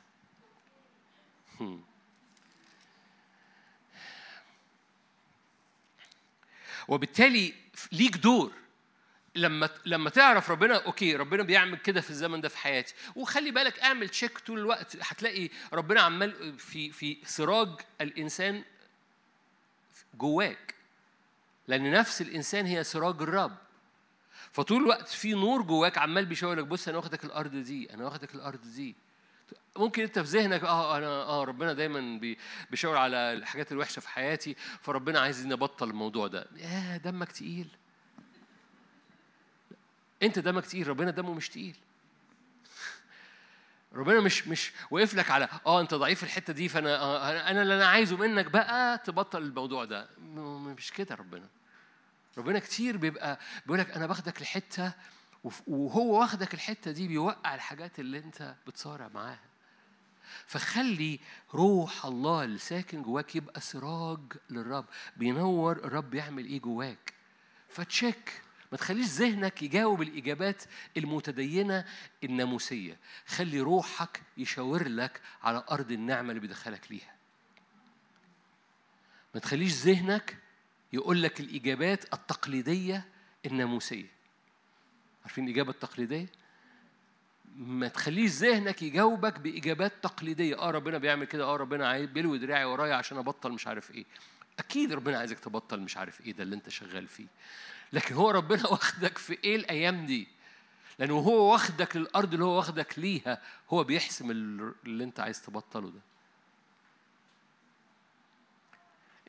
وبالتالي ليك دور. لما لما تعرف ربنا okay ربنا بيعمل كده في الزمن ده في حياتي. وخلي بالك اعمل check طول الوقت. هتلاقي ربنا عمال في في سراج الإنسان جواك. لأن نفس الإنسان هي سراج الرب. فطول الوقت في نور جواك عمال بيشاور لك بص أنا واخدك الأرض دي أنا واخدك الأرض دي. ممكن أنت في ذهنك آه أنا آه ربنا دايما بيشاور على الحاجات الوحشة في حياتي فربنا عايز أبطل الموضوع ده. يا دمك تقيل. انت دمك تقيل ربنا دمه مش تقيل. ربنا مش مش واقف لك على آه انت ضعيف في الحتة دي فأنا آه أنا اللي أنا عايزه منك بقى تبطل الموضوع ده. مش كده ربنا. ربنا كتير بيبقى بيقول لك أنا باخدك لحتة وهو واخدك الحتة دي بيوقع الحاجات اللي أنت بتصارع معاها. فخلي روح الله اللي ساكن جواك يبقى سراج للرب. بينور الرب يعمل إيه جواك. فتشيك. ما تخليش ذهنك يجاوب الإجابات المتدينة الناموسية. خلي روحك يشاور لك على أرض النعمة اللي بيدخلك ليها. ما تخليش ذهنك يقول لك الإجابات التقليدية الناموسية. عارفين الإجابة التقليدية؟ ما تخليش ذهنك يجاوبك بإجابات تقليدية. آه ربنا بيعمل كده. آه ربنا عايز بيلوي دراعي ورايا عشان أبطل مش عارف إيه. أكيد ربنا عايزك تبطل مش عارف إيه ده اللي أنت شغال فيه. لكن هو ربنا واخدك في إيه الأيام دي؟ لأنه هو واخدك للأرض اللي هو واخدك ليها هو بيحسم اللي أنت عايز تبطله ده.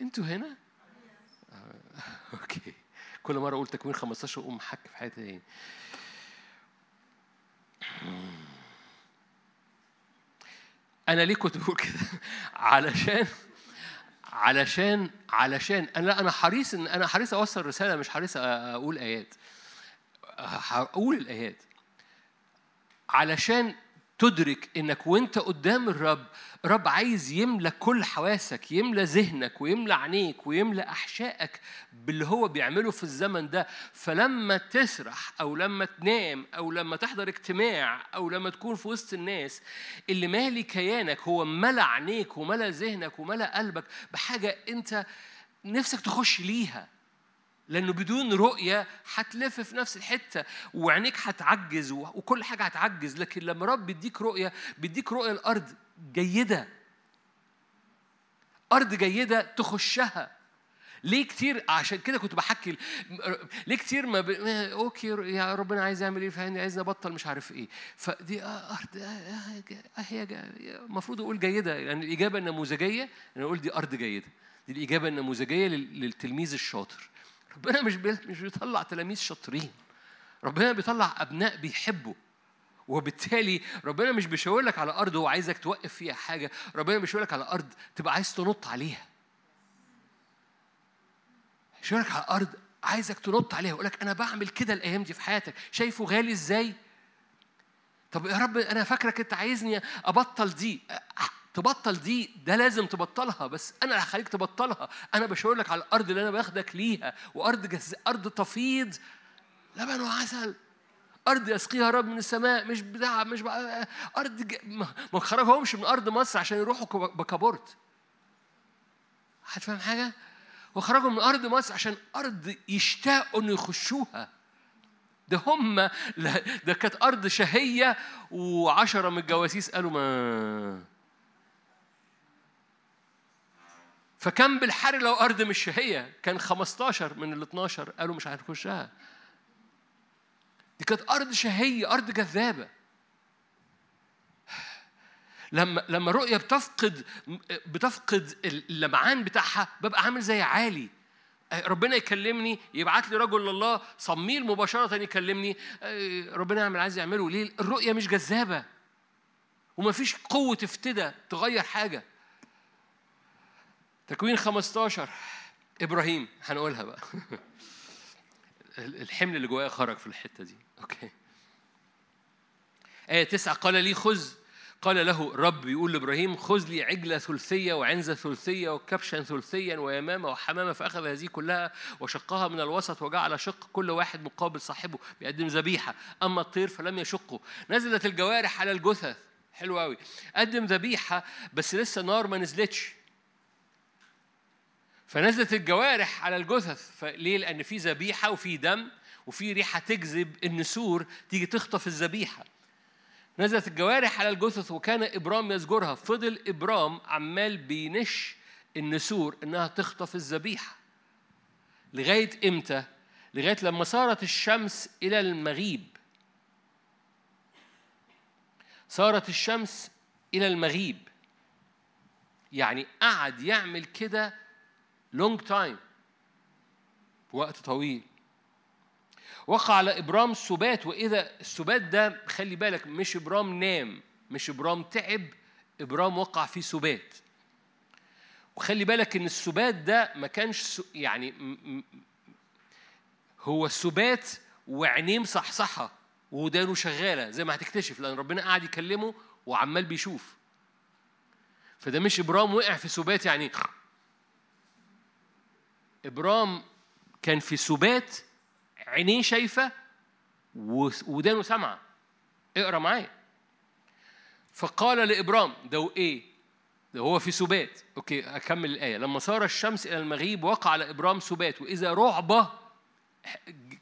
أنتوا هنا؟ آه، أوكي. كل مرة أقول تكوين 15 اقوم حك في حياتي تاني أنا ليه كنت بقول كده؟ علشان علشان علشان أنا أنا حريص إن أنا حريص أوصل رسالة مش حريص أقول آيات. هقول الآيات. علشان تدرك إنك وأنت قدام الرب رب عايز يملى كل حواسك يملى ذهنك ويملى عينيك ويملى أحشائك باللي هو بيعمله في الزمن ده. فلما تسرح أو لما تنام أو لما تحضر اجتماع أو لما تكون في وسط الناس اللي مالي كيانك هو ملى عينيك وملى ذهنك وملى قلبك بحاجة أنت نفسك تخش ليها. لأنه بدون رؤية هتلف في نفس الحتة وعينيك هتعجز وكل حاجة هتعجز. لكن لما رب بيديك رؤية بيديك رؤية الأرض جيدة. أرض جيدة تخشها. ليه كتير؟ عشان كده كنت بحكي ليه كتير ما ب... أوكي يا ربنا عايز يعمل إيه فهمني عايز ابطل مش عارف إيه. فدي أرض هي المفروض أقول جيدة. يعني الاجابه النموذجيه أنا أقول دي أرض جيدة. دي الإجابة النموذجية للتلميذ الشاطر. ربنا مش مش بيطلع تلاميذ شاطرين. ربنا بيطلع أبناء بيحبوا. وبالتالي ربنا مش بيشاور لك على أرض هو عايزك توقف فيها حاجة. ربنا بيشاور لك على أرض تبقى عايز تنط عليها. شاورك على الأرض عايزك تنط عليها. يقول لك أنا بعمل كده الأيام دي في حياتك. شايفه غالي إزاي؟ طب يا رب أنا فاكرك أنت عايزني أبطل دي. تبطل دي ده لازم تبطلها بس أنا اللي هخليك تبطلها. أنا بشاور لك على الأرض اللي أنا باخدك ليها. وأرض جز... أرض تفيض لبن وعسل. أرض يسقيها رب من السماء مش بتاع مش بقى أرض ج... ما خرجهمش من أرض مصر عشان يروحوا بكابورت. هتفهم حاجة؟ وخرجوا من أرض مصر عشان أرض يشتاقوا إنه يخشوها. ده هم ده كانت أرض شهية وعشرة من الجواسيس قالوا ما فكان بالحر لو أرض مش شهية كان 15 من ال 12 قالوا مش هنخشها. دي كانت أرض شهية أرض جذابة. لما لما الرؤية بتفقد بتفقد اللمعان بتاعها ببقى عامل زي عالي. ربنا يكلمني يبعت لي رجل الله صميل مباشرة يكلمني ربنا يعمل عايز يعمله. ليه؟ الرؤية مش جذابة. ومفيش قوة افتدى تغير حاجة. تكوين 15 إبراهيم هنقولها بقى. الحمل اللي جوايا خرج في الحتة دي. أوكي. آية تسعة قال لي خذ قال له رب يقول لإبراهيم خذ لي عجلة ثلثية وعنزة ثلثية وكبشا ثلثيا ويمامة وحمامة فأخذ هذه كلها وشقها من الوسط وجعل شق كل واحد مقابل صاحبه بيقدم ذبيحة. أما الطير فلم يشقه. نزلت الجوارح على الجثث. حلو قوي قدم ذبيحة بس لسه النار ما نزلتش. فنزلت الجوارح على الجثث. فليه؟ لأن في ذبيحة وفي دم وفي ريحة تجذب النسور تيجي تخطف الذبيحة. نزلت الجوارح على الجثث وكان إبرام يزجرها فضل إبرام عمال بينش النسور إنها تخطف الذبيحة. لغاية إمتى؟ لغاية لما صارت الشمس إلى المغيب. صارت الشمس إلى المغيب. يعني قعد يعمل كده long time وقت طويل. وقع على إبرام سبات وإذا السبات ده خلي بالك مش إبرام نام مش إبرام تعب إبرام وقع في سبات. وخلي بالك إن السبات ده ما كانش يعني هو سبات وعينيه مصحصحة ودانه شغالة زي ما هتكتشف لأن ربنا قاعد يكلمه وعمال بيشوف. فده مش إبرام وقع في سبات يعني إبرام كان في سبات عينيه شايفة ودانه سامعة. اقرأ معايا. فقال لإبرام ده إيه؟ ده هو في سبات. أوكي أكمل الآية. لما صار الشمس إلى المغيب وقع على إبرام سبات وإذا رعبة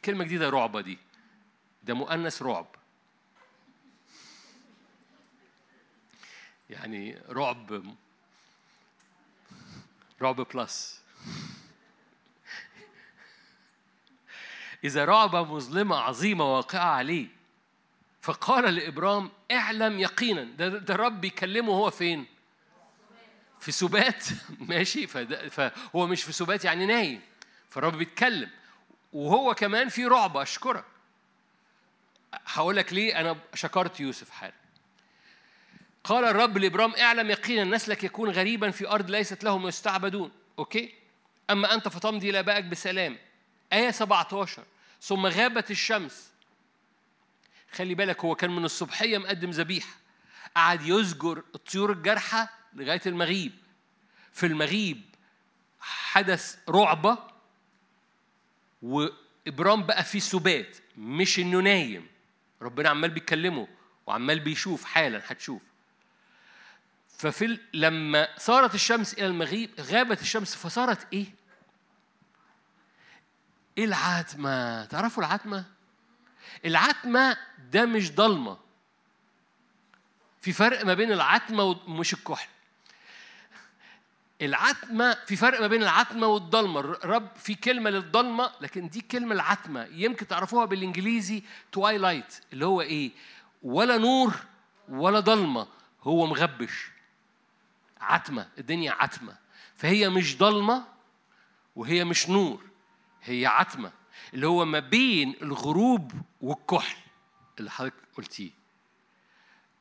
كلمة جديدة رعبة دي. ده مؤنث رعب. يعني رعب رعب بلس إذا رعبة مظلمة عظيمة واقعة عليه. فقال لإبرام اعلم يقينا. ده, ده الرب بيكلمه هو فين؟ في سبات. ماشي. فهو مش في سبات يعني نايم. فالرب بيتكلم. وهو كمان في رعبة أشكرك. هقول لك ليه أنا شكرت يوسف حالا. قال الرب لإبرام اعلم يقينا نسلك يكون غريبا في أرض ليست لهم يستعبدون. أوكي؟ أما أنت فتمضي إلى بائك بسلام. آية 17 ثم غابت الشمس. خلي بالك هو كان من الصبحية مقدم ذبيحة. قعد يزجر الطيور الجارحة لغاية المغيب. في المغيب حدث رعبة وإبرام بقى فيه سبات مش إنه نايم. ربنا عمال بيكلمه وعمال بيشوف حالا هتشوف. ففي لما صارت الشمس إلى المغيب غابت الشمس فصارت إيه؟ إيه العتمة؟ تعرفوا العتمة؟ العتمة ده مش ضلمة. في فرق ما بين العتمة ومش الكحل. العتمة في فرق ما بين العتمة والضلمة. الرب في كلمة للضلمة لكن دي كلمة العتمة. يمكن تعرفوها بالإنجليزي توايلايت اللي هو إيه؟ ولا نور ولا ضلمة. هو مغبش. عتمة. الدنيا عتمة. فهي مش ضلمة وهي مش نور. هي عتمة اللي هو ما بين الغروب والكحل اللي حضرتك قلتيه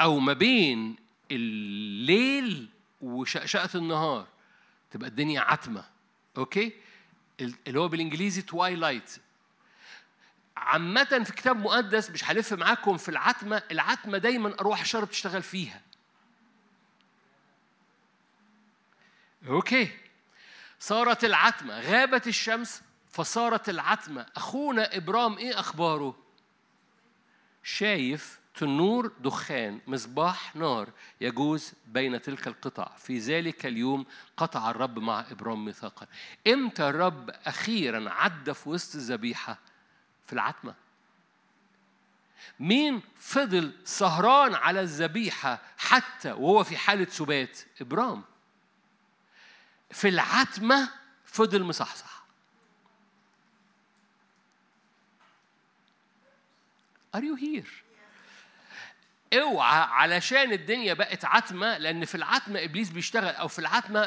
أو ما بين الليل وشقشقة النهار تبقى الدنيا عتمة okay؟ اللي هو بالإنجليزي twilight عامة في كتاب مقدس مش هلف معاكم في العتمة العتمة دايما أرواح الشر بتشتغل فيها. أوكي؟ صارت العتمة غابت الشمس فصارت العتمة. أخونا إبرام إيه أخباره؟ شايف تنور دخان مصباح نار يجوز بين تلك القطع. في ذلك اليوم قطع الرب مع إبرام ميثاقا. إمتى الرب أخيرا عدى في وسط الذبيحة؟ في العتمة. مين فضل سهران على الذبيحة حتى وهو في حالة سبات؟ إبرام. في العتمة فضل مصحصح. Are you here? اوعى علشان الدنيا بقت عتمة لأن في العتمة إبليس بيشتغل أو في العتمة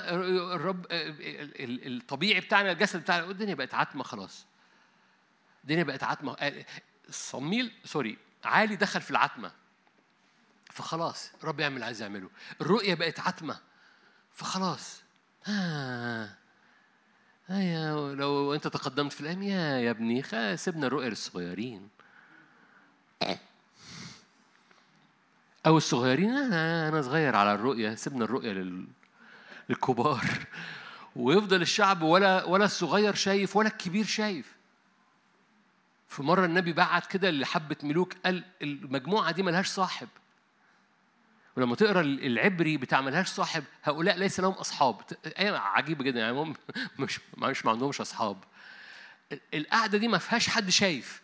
الرب الطبيعي بتاعنا الجسد بتاعنا الدنيا بقت عتمة خلاص. الدنيا بقت عتمة. صميل سوري عالي دخل في العتمة. فخلاص الرب يعمل عايز يعمله. الرؤية بقت عتمة. فخلاص. آه. آه لو أنت تقدمت في الأيام يا يا ابني سيبنا الرؤية للصغيرين. أو الصغيرين أنا أنا صغير على الرؤية سيبنا الرؤية لل... للكبار. ويفضل الشعب ولا ولا الصغير شايف ولا الكبير شايف. في مرة النبي بعت كده لحبة ملوك قال المجموعة دي ملهاش صاحب. ولما تقرأ العبري بتاع ملهاش صاحب هؤلاء ليس لهم أصحاب. إيه عجيبة جدا يعني هم مش مش ما عندهمش أصحاب. القعدة دي ما فيهاش حد شايف.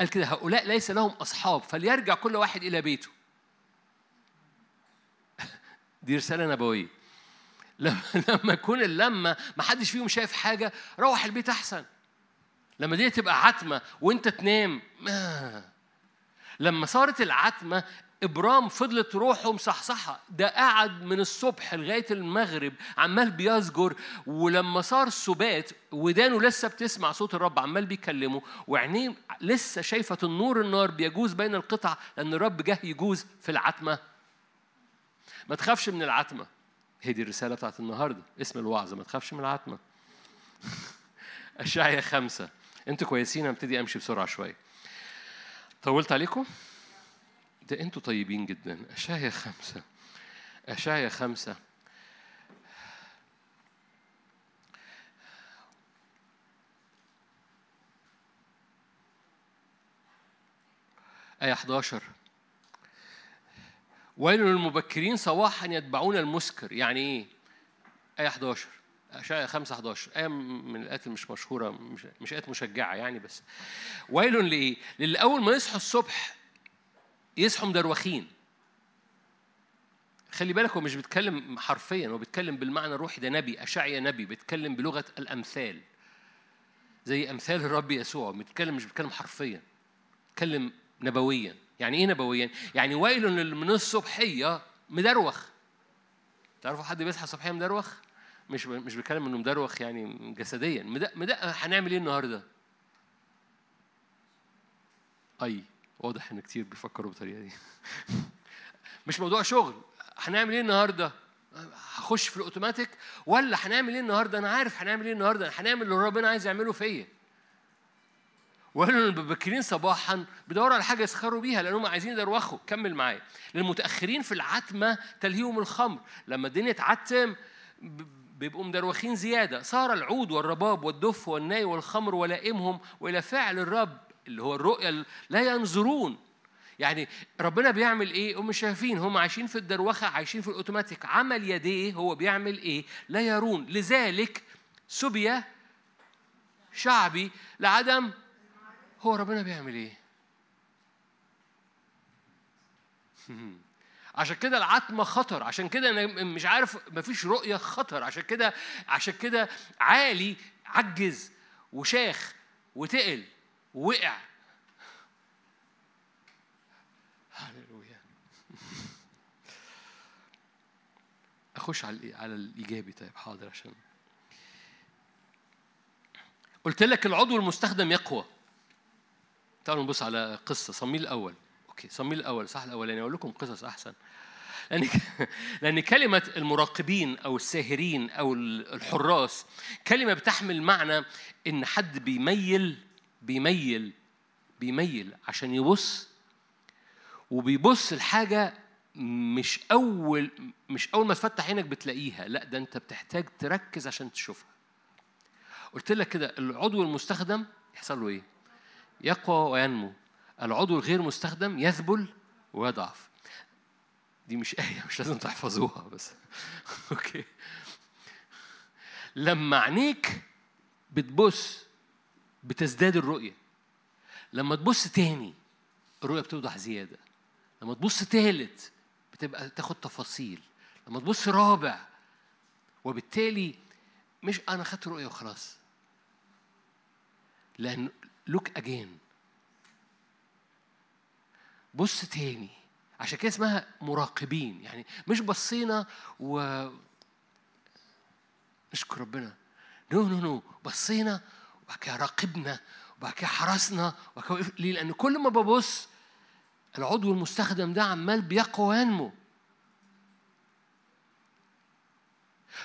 قال كده هؤلاء ليس لهم أصحاب فليرجع كل واحد إلى بيته. دي رسالة نبوية. لما لما يكون اللمة ما حدش فيهم شايف حاجة روح البيت أحسن. لما دي تبقى عتمة وأنت تنام لما صارت العتمة إبرام فضلت روحه مصحصحة ده قعد من الصبح لغاية المغرب عمال بيزجر ولما صار السبات ودانه لسه بتسمع صوت الرب عمال بيكلمه وعينيه لسه شايفة النور النار بيجوز بين القطع لأن الرب جه يجوز في العتمة. ما تخافش من العتمة. هي دي الرسالة بتاعت النهاردة. اسم الوعظة ما تخافش من العتمة. أشعيا خمسة. أنتوا كويسين هبتدي أمشي بسرعة شوية. طولت عليكم؟ ده أنتوا طيبين جدا. أشعيا خمسة. أشعيا خمسة. آية 11 ويل للمبكرين صباحا يتبعون المسكر. يعني إيه؟ آية 11 أشعيا 5 11 آية من الآيات مش مشهورة مش مش آيات مشجعة يعني بس. ويل لإيه؟ للي أول ما يصحوا الصبح يصحوا مدروخين خلي بالك هو مش بيتكلم حرفيا هو بيتكلم بالمعنى الروحي ده نبي أشعيا نبي بيتكلم بلغة الأمثال زي أمثال الرب يسوع بيتكلم مش بيتكلم حرفيا بيتكلم نبويا يعني إيه نبويا؟ يعني ويل من الصبحية مدروخ تعرفوا حد بيصحى الصبحية مدروخ؟ مش مش بيتكلم إنه مدروخ يعني جسديا مدق مدق هنعمل إيه النهارده؟ أي واضح إن كتير بيفكروا بالطريقة دي. مش موضوع شغل. هنعمل إيه النهارده؟ هخش في الأوتوماتيك؟ ولا هنعمل إيه النهارده؟ أنا عارف هنعمل إيه النهارده. هنعمل اللي ربنا عايز يعمله فيا. وقالوا المبكرين صباحا بيدوروا على حاجة يسخروا بيها لأنهم عايزين يدروخوا كمل معايا. للمتأخرين في العتمة تلهيهم الخمر. لما الدنيا تعتم بيبقوا مدروخين زيادة. صار العود والرباب والدف والناي والخمر ولائمهم وإلى فعل الرب اللي هو الرؤية لا ينظرون. يعني ربنا بيعمل إيه؟ هم شايفين هم عايشين في الدروخة عايشين في الأوتوماتيك. عمل يديه هو بيعمل إيه؟ لا يرون. لذلك سبي شعبي لعدم هو ربنا بيعمل إيه؟ عشان كده العتمة خطر. عشان كده أنا مش عارف مفيش رؤية خطر. عشان كده عشان كده عالي عجز وشاخ وتقل. وقع. هللويا. أخش على على الإيجابي طيب حاضر عشان. قلت لك العضو المستخدم يقوى. تعالوا نبص على قصة. صميل الأول. أوكي صميل الأول صح الأولاني. أقول لكم قصص أحسن. لأن لأن كلمة المراقبين أو الساهرين أو الحراس كلمة بتحمل معنى إن حد بيميل بيميل بيميل عشان يبص وبيبص الحاجة مش أول مش أول ما تفتح عينك بتلاقيها لأ ده أنت بتحتاج تركز عشان تشوفها. قلت لك كده العضو المستخدم يحصل له إيه؟ يقوى وينمو. العضو الغير مستخدم يذبل ويضعف. دي مش آية مش لازم تحفظوها بس. أوكي. لما عينيك بتبص بتزداد الرؤية. لما تبص تاني الرؤية بتوضح زيادة. لما تبص تالت بتبقى تاخد تفاصيل. لما تبص رابع وبالتالي مش أنا خدت رؤية وخلاص. لأن look again بص تاني. عشان كده اسمها مراقبين. يعني مش بصينا و نشكر ربنا. no no no بصينا وبعد كده راقبنا وبعد كده حرسنا وبعد كده ليه؟ لأن كل ما ببص العضو المستخدم ده عمال بيقوى وينمو.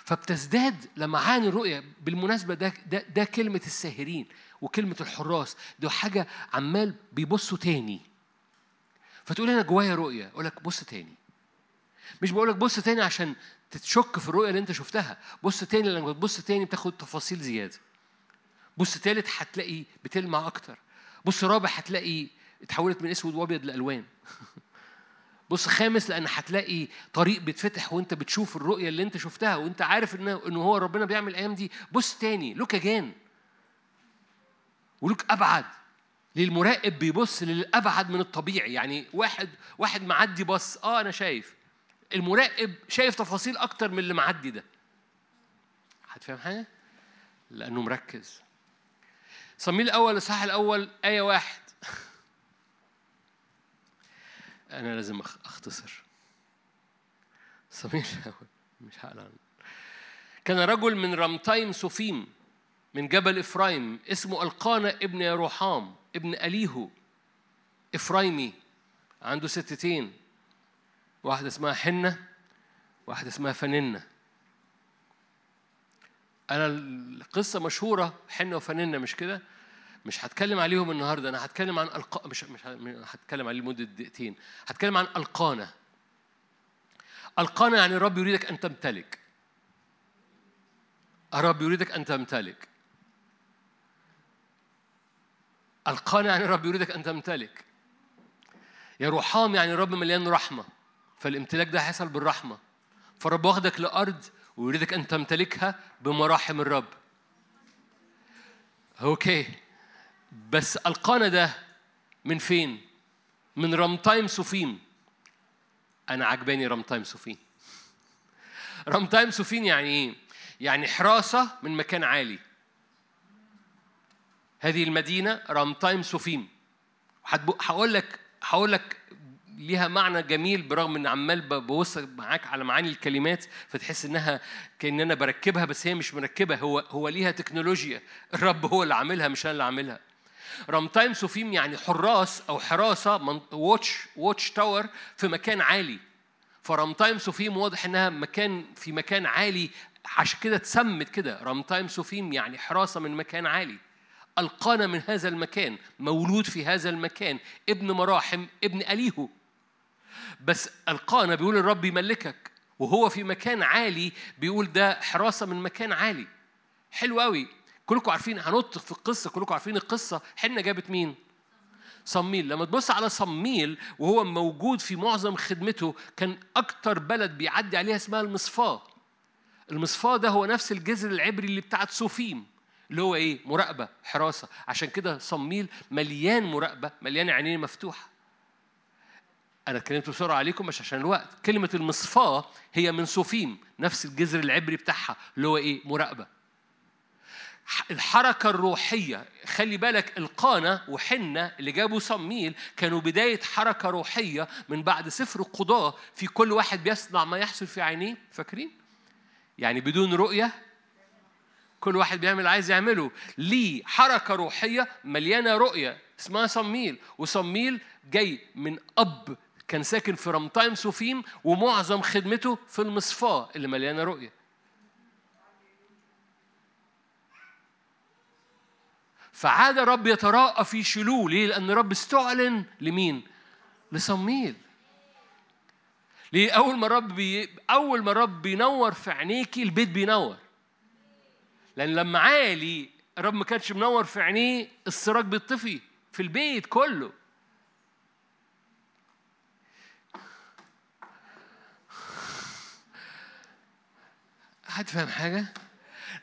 فبتزداد لمعان الرؤية بالمناسبة ده, ده, ده كلمة الساهرين وكلمة الحراس ده حاجة عمال بيبصوا تاني. فتقول أنا جوايا رؤية أقول لك بص تاني. مش بقول لك بص تاني عشان تتشك في الرؤية اللي أنت شفتها بص تاني لما تبص تاني بتاخد تفاصيل زيادة. بص تالت هتلاقي بتلمع أكتر. بص رابع هتلاقي اتحولت من أسود وأبيض لألوان. بص خامس لأن هتلاقي طريق بيتفتح وأنت بتشوف الرؤية اللي أنت شفتها وأنت عارف انه انه هو ربنا بيعمل الأيام دي. بص تاني لوك أجان. ولوك أبعد. للمراقب بيبص للأبعد من الطبيعي. يعني واحد واحد معدي بص آه أنا شايف. المراقب شايف تفاصيل أكتر من اللي معدي ده. هتفهم حاجة؟ لأنه مركز. صموئيل الأول الاصحاح الأول آية واحد. أنا لازم أختصر. صموئيل الأول. مش هقرا. كان رجل من رمتايم سوفيم من جبل إفرايم اسمه القانا ابن يروحام ابن أليهو إفرايمي. عنده ستتين. واحدة اسمها حنة واحدة اسمها فننة. أنا القصة مشهورة حنة وفننة مش كده؟ مش هتكلم عليهم النهارده أنا هتكلم عن الق... مش مش هتكلم عليه لمدة دقيقتين. هتكلم عن القانه القانه يعني الرب يريدك أن تمتلك. الرب يريدك أن تمتلك. القانع يعني الرب يريدك أن تمتلك. يا روحام يعني الرب مليان رحمة. فالامتلاك ده هيحصل بالرحمة. فالرب واخدك لأرض ويريدك أن تمتلكها بمراحم الرب. okay بس ألقانا ده من فين؟ من رمتايم سوفيم أنا عجباني رمتايم سوفيم رمتايم سوفين يعني إيه؟ يعني حراسة من مكان عالي. هذه المدينة رامتايم سوفيم هقول لك هقول لك ليها معنى جميل برغم إن عمال ببص معاك على معاني الكلمات فتحس إنها كأن أنا بركبها بس هي مش مركبة هو هو ليها تكنولوجيا. الرب هو اللي عاملها مش أنا اللي عاملها. رامتايم سوفيم يعني حراس أو حراسة watch watch tower في مكان عالي. فرامتايم سوفيم واضح إنها مكان في مكان عالي عشان كده اتسمت كده. رامتايم سوفيم يعني حراسة من مكان عالي. ألقانا من هذا المكان مولود في هذا المكان ابن مراحم ابن أليهو. بس ألقانا بيقول الرب يملكك وهو في مكان عالي بيقول ده حراسة من مكان عالي. حلو قوي كلكم عارفين هنط في القصة كلكم عارفين القصة. حنة جابت مين؟ صموئيل. لما تبص على صموئيل وهو موجود في معظم خدمته كان أكتر بلد بيعدي عليها اسمها المصفاة. المصفاة ده هو نفس الجذر العبري اللي بتاعت سوفيم اللي هو إيه؟ مراقبة حراسة. عشان كده صميل مليان مراقبة مليان عينين مفتوحة. أنا اتكلمت بسرعة عليكم مش عشان الوقت. كلمة المصفاه هي من صوفيم نفس الجذر العبري بتاعها اللي هو إيه؟ مراقبة. الحركة الروحية خلي بالك القانة وحنة اللي جابوا صميل كانوا بداية حركة روحية من بعد سفر القضاة في كل واحد بيصنع ما يحصل في عينيه. فاكرين؟ يعني بدون رؤية كل واحد بيعمل عايز يعمله. ليه حركة روحية مليانة رؤية؟ اسمها صموئيل وصموئيل جاي من أب كان ساكن في رمتايم سوفيم ومعظم خدمته في المصفاة اللي مليانة رؤية فعاد رب يتراءى في شلو ليه؟ لأن رب استعلن لمين؟ لصموئيل ليه أول ما رب بي... أول ما رب بينور في عينيكي البيت بينور لأن لما عالي الرب ما كانش منور في عينيه السراج بيطفي في البيت كله حد فاهم حاجة؟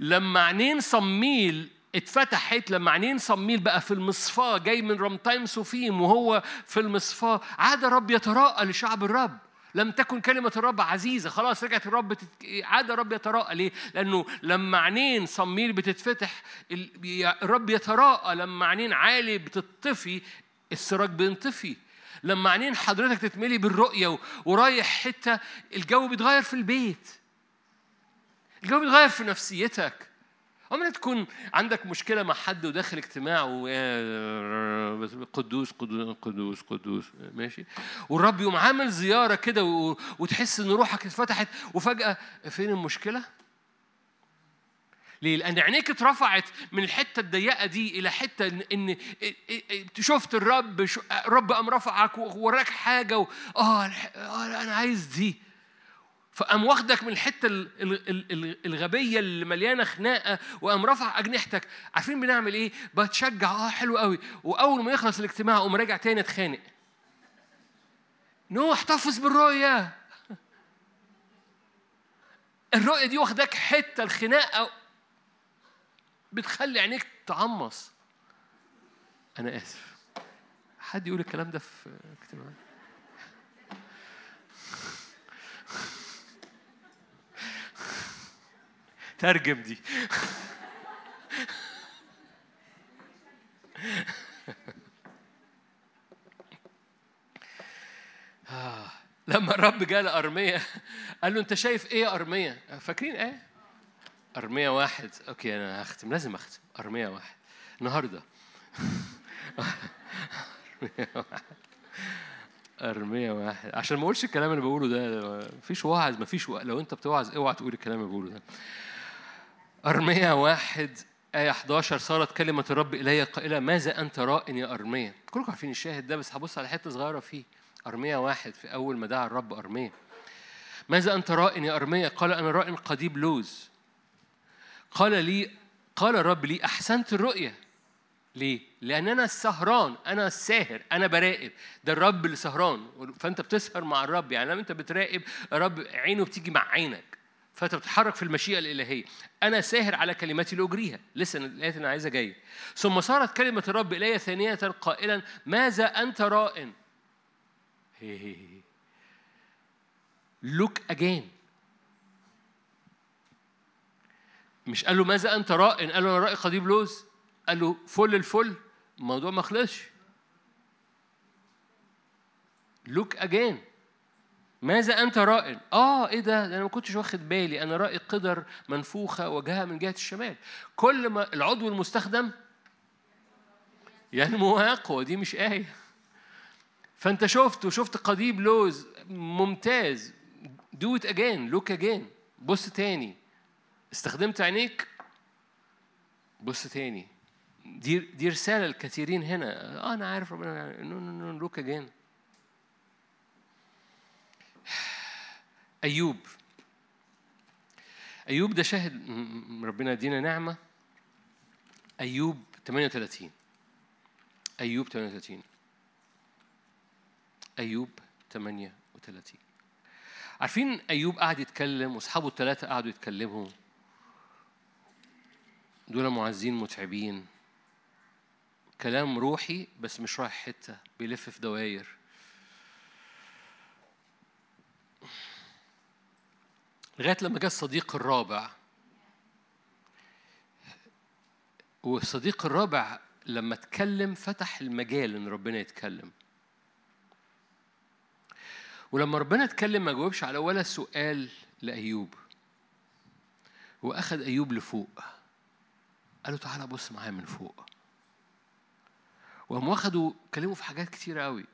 لما عينين صموئيل اتفتحت لما عينين صموئيل بقى في المصفاة جاي من رمتايم سوفيم وهو في المصفاة عاد الرب يتراءى لشعب الرب. لم تكن كلمة الرب عزيزة. خلاص رجعت الرب تت... عاد الرب يتراءى. ليه؟ لأنه لما عينين صميل بتتفتح الرب يتراءى. لما عينين عالي بتطفي السراج بينطفي. لما عينين حضرتك تتملي بالرؤية ورايح حتة الجو بيتغير في البيت. الجو بيتغير في نفسيتك عمرك تكون عندك مشكلة مع حد وداخل اجتماع و قدوس قدوس قدوس قدوس ماشي والرب يقوم عامل زيارة كده وتحس إن روحك اتفتحت وفجأة فين المشكلة؟ ليه؟ لأن عينيك اترفعت من الحتة الضيقة دي إلى حتة إن, شفت الرب الرب قام رفعك ووراك حاجة و... آه أنا عايز دي فقام واخدك من الحتة الغبية اللي مليانة خناقة وقام رفع أجنحتك. عارفين بنعمل إيه؟ بتشجع. آه حلو قوي. وأول ما يخلص الاجتماع أقوم راجع تاني أتخانق. نو احتفظ بالرؤية. الرؤية دي واخداك حتة الخناقة. بتخلي عينيك تعمص. أنا آسف. حد يقول الكلام ده في اجتماع؟ ترجم دي لما الرب جاء لأرمية قال له أنت شايف إيه يا أرمية؟ فاكرين إيه؟ أرمية واحد أوكي أنا هختم لازم أختم أرمية واحد النهاردة أرمية واحد أرمية واحد عشان ما أقولش الكلام اللي بقوله ده مفيش وعظ مفيش. لو أنت بتوعظ أوعى تقول الكلام اللي بقوله ده أرمية واحد آية 11 صارت كلمة الرب إلي قائلة ماذا أنت راء يا أرمية؟ كلكم عارفين الشاهد ده بس هبص على حتة صغيرة فيه. أرمية واحد في أول ما دعا الرب أرمية. ماذا أنت راء يا أرمية؟ قال أنا راء قضيب لوز. قال لي قال الرب لي أحسنت الرؤية. ليه؟ لأن أنا السهران، أنا الساهر، أنا براقب، ده الرب اللي سهران، فأنت بتسهر مع الرب، يعني لما أنت بتراقب الرب عينه بتيجي مع عينك، فانت بتتحرك في المشيئة الإلهية. أنا ساهر على كلماتي لأجريها. لسه الايه أنا عايزه جاية ثم صارت كلمة الرب إلي ثانية قائلا ماذا أنت راء لوك اجين مش قال له ماذا أنت راء قال له أنا رائي قضيب لوز. قال له فل الفل. الموضوع ما خلصش. look again ماذا أنت رائن؟ آه إيه ده؟ أنا ما كنتش واخد بالي. أنا رائي قدر منفوخة وجهها من جهة الشمال. كل ما العضو المستخدم ينمو ويقوى دي مش آية. فأنت شفت وشفت قضيب لوز ممتاز. do it again look again بص تاني. استخدمت عينيك؟ بص تاني. دي دي رسالة للكثيرين هنا. آه أنا عارف ربنا. no no no look again أيوب. أيوب ده شاهد ربنا يدينا نعمة. أيوب 38 أيوب 38 أيوب 38 عارفين أيوب قعد يتكلم وأصحابه الثلاثة قعدوا يتكلموا؟ دول معزين متعبين. كلام روحي بس مش رايح حتة بيلف في دواير لغاية لما جاء الصديق الرابع. والصديق الرابع لما اتكلم فتح المجال إن ربنا يتكلم. ولما ربنا اتكلم ما جاوبش على ولا سؤال لأيوب. وأخذ أيوب لفوق. قال له تعالى بص معايا من فوق. وقام واخده كلمه في حاجات كتيرة قوي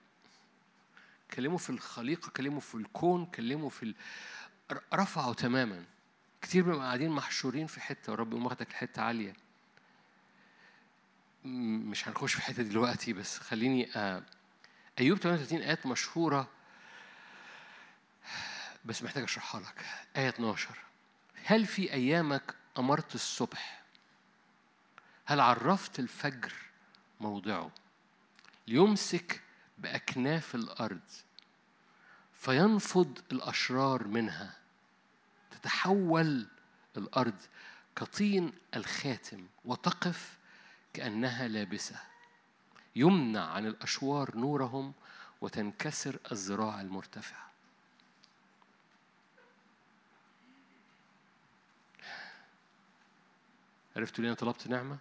كلمه في الخليقة كلمه في الكون كلمه في ال... رفعه تماما. كتير بنبقى قاعدين محشورين في حتة ورب واخدك لحتة عالية. مش هنخش في حتة دلوقتي بس خليني آه أيوب 38 آيات مشهورة. بس محتاج أشرحها لك. آية 12 هل في أيامك أمرت الصبح؟ هل عرفت الفجر موضعه؟ ليمسك بأكناف الأرض فينفض الأشرار منها. تتحول الأرض كطين الخاتم وتقف كأنها لابسة. يمنع عن الأشوار نورهم وتنكسر الذراع المرتفعة. عرفتوا ليه أنا طلبت نعمة؟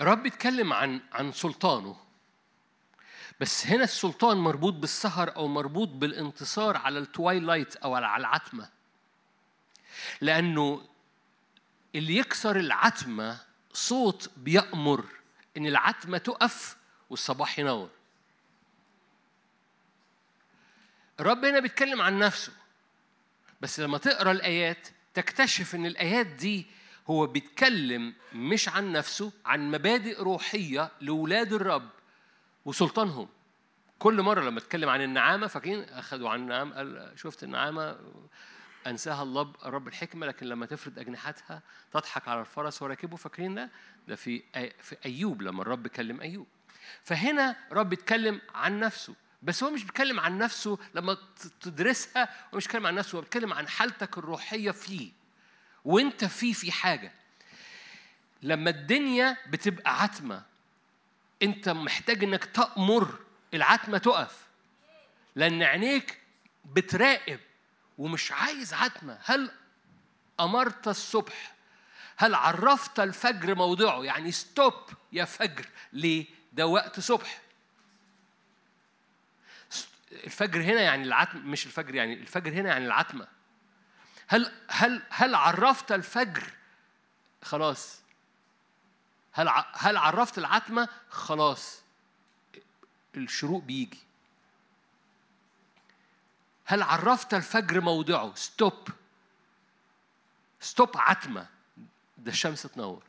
الرب بيتكلم عن عن سلطانه. بس هنا السلطان مربوط بالسهر أو مربوط بالانتصار على التوايلايت أو على العتمة. لأنه اللي يكسر العتمة صوت بيأمر إن العتمة تقف والصباح ينور. الرب هنا بيتكلم عن نفسه بس لما تقرأ الآيات تكتشف إن الآيات دي هو بيتكلم مش عن نفسه عن مبادئ روحية لولاد الرب. وسلطانهم. كل مرة لما اتكلم عن النعامة فاكرين أخذوا عن النعام قال شفت النعامة؟ أنساها الله رب الحكمة لكن لما تفرد أجنحتها تضحك على الفرس وراكبه فاكرين ده؟ ده في في أيوب لما الرب كلم أيوب. فهنا رب يتكلم عن نفسه. بس هو مش بيتكلم عن نفسه لما تدرسها هو مش بيتكلم عن نفسه هو بيتكلم عن حالتك الروحية فيه. وانت فيه في حاجة. لما الدنيا بتبقى عتمة انت محتاج انك تأمر العتمة تقف. لأن عينيك بتراقب ومش عايز عتمة. هل أمرت الصبح؟ هل عرفت الفجر موضعه يعني stop يا فجر. ليه؟ ده وقت صبح. الفجر هنا يعني العتم مش الفجر يعني الفجر هنا يعني العتمة. هل هل هل عرفت الفجر؟ خلاص. هل هل عرفت العتمة؟ خلاص. الشروق بيجي. هل عرفت الفجر موضعه؟ stop. stop عتمة. ده الشمس تنور.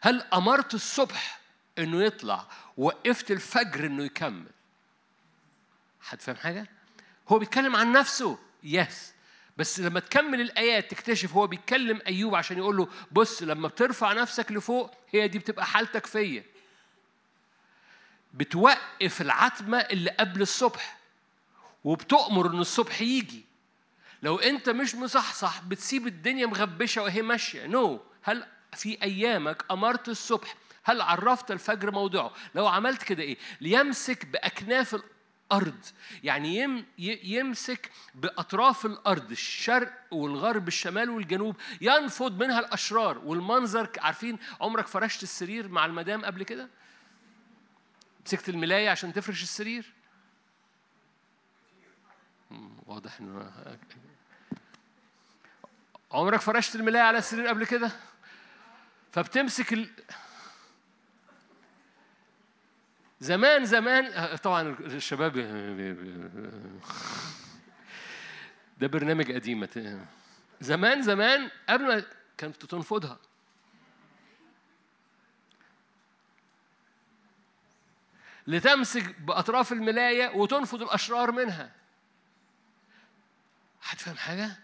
هل أمرت الصبح إنه يطلع؟ وقفت الفجر إنه يكمل. حد فاهم حاجة؟ هو بيتكلم عن نفسه. yes بس لما تكمل الآيات تكتشف هو بيتكلم أيوب عشان يقول له بص لما بترفع نفسك لفوق هي دي بتبقى حالتك فيا. بتوقف العتمة اللي قبل الصبح وبتؤمر إن الصبح يجي. لو أنت مش مصحصح بتسيب الدنيا مغبشة وهي ماشية. نو no. هل في أيامك أمرت الصبح؟ هل عرفت الفجر موضعه؟ لو عملت كده إيه؟ ليمسك بأكناف أرض يعني يم يمسك بأطراف الأرض الشرق والغرب الشمال والجنوب ينفض منها الأشرار والمنظر عارفين عمرك فرشت السرير مع المدام قبل كده؟ مسكت الملاية عشان تفرش السرير؟ واضح إنه عمرك فرشت الملاية على السرير قبل كده؟ فبتمسك ال... زمان زمان طبعا الشباب ده برنامج قديم زمان زمان قبل ما كانت تنفضها لتمسك بأطراف الملاية وتنفض الأشرار منها حد فاهم حاجة؟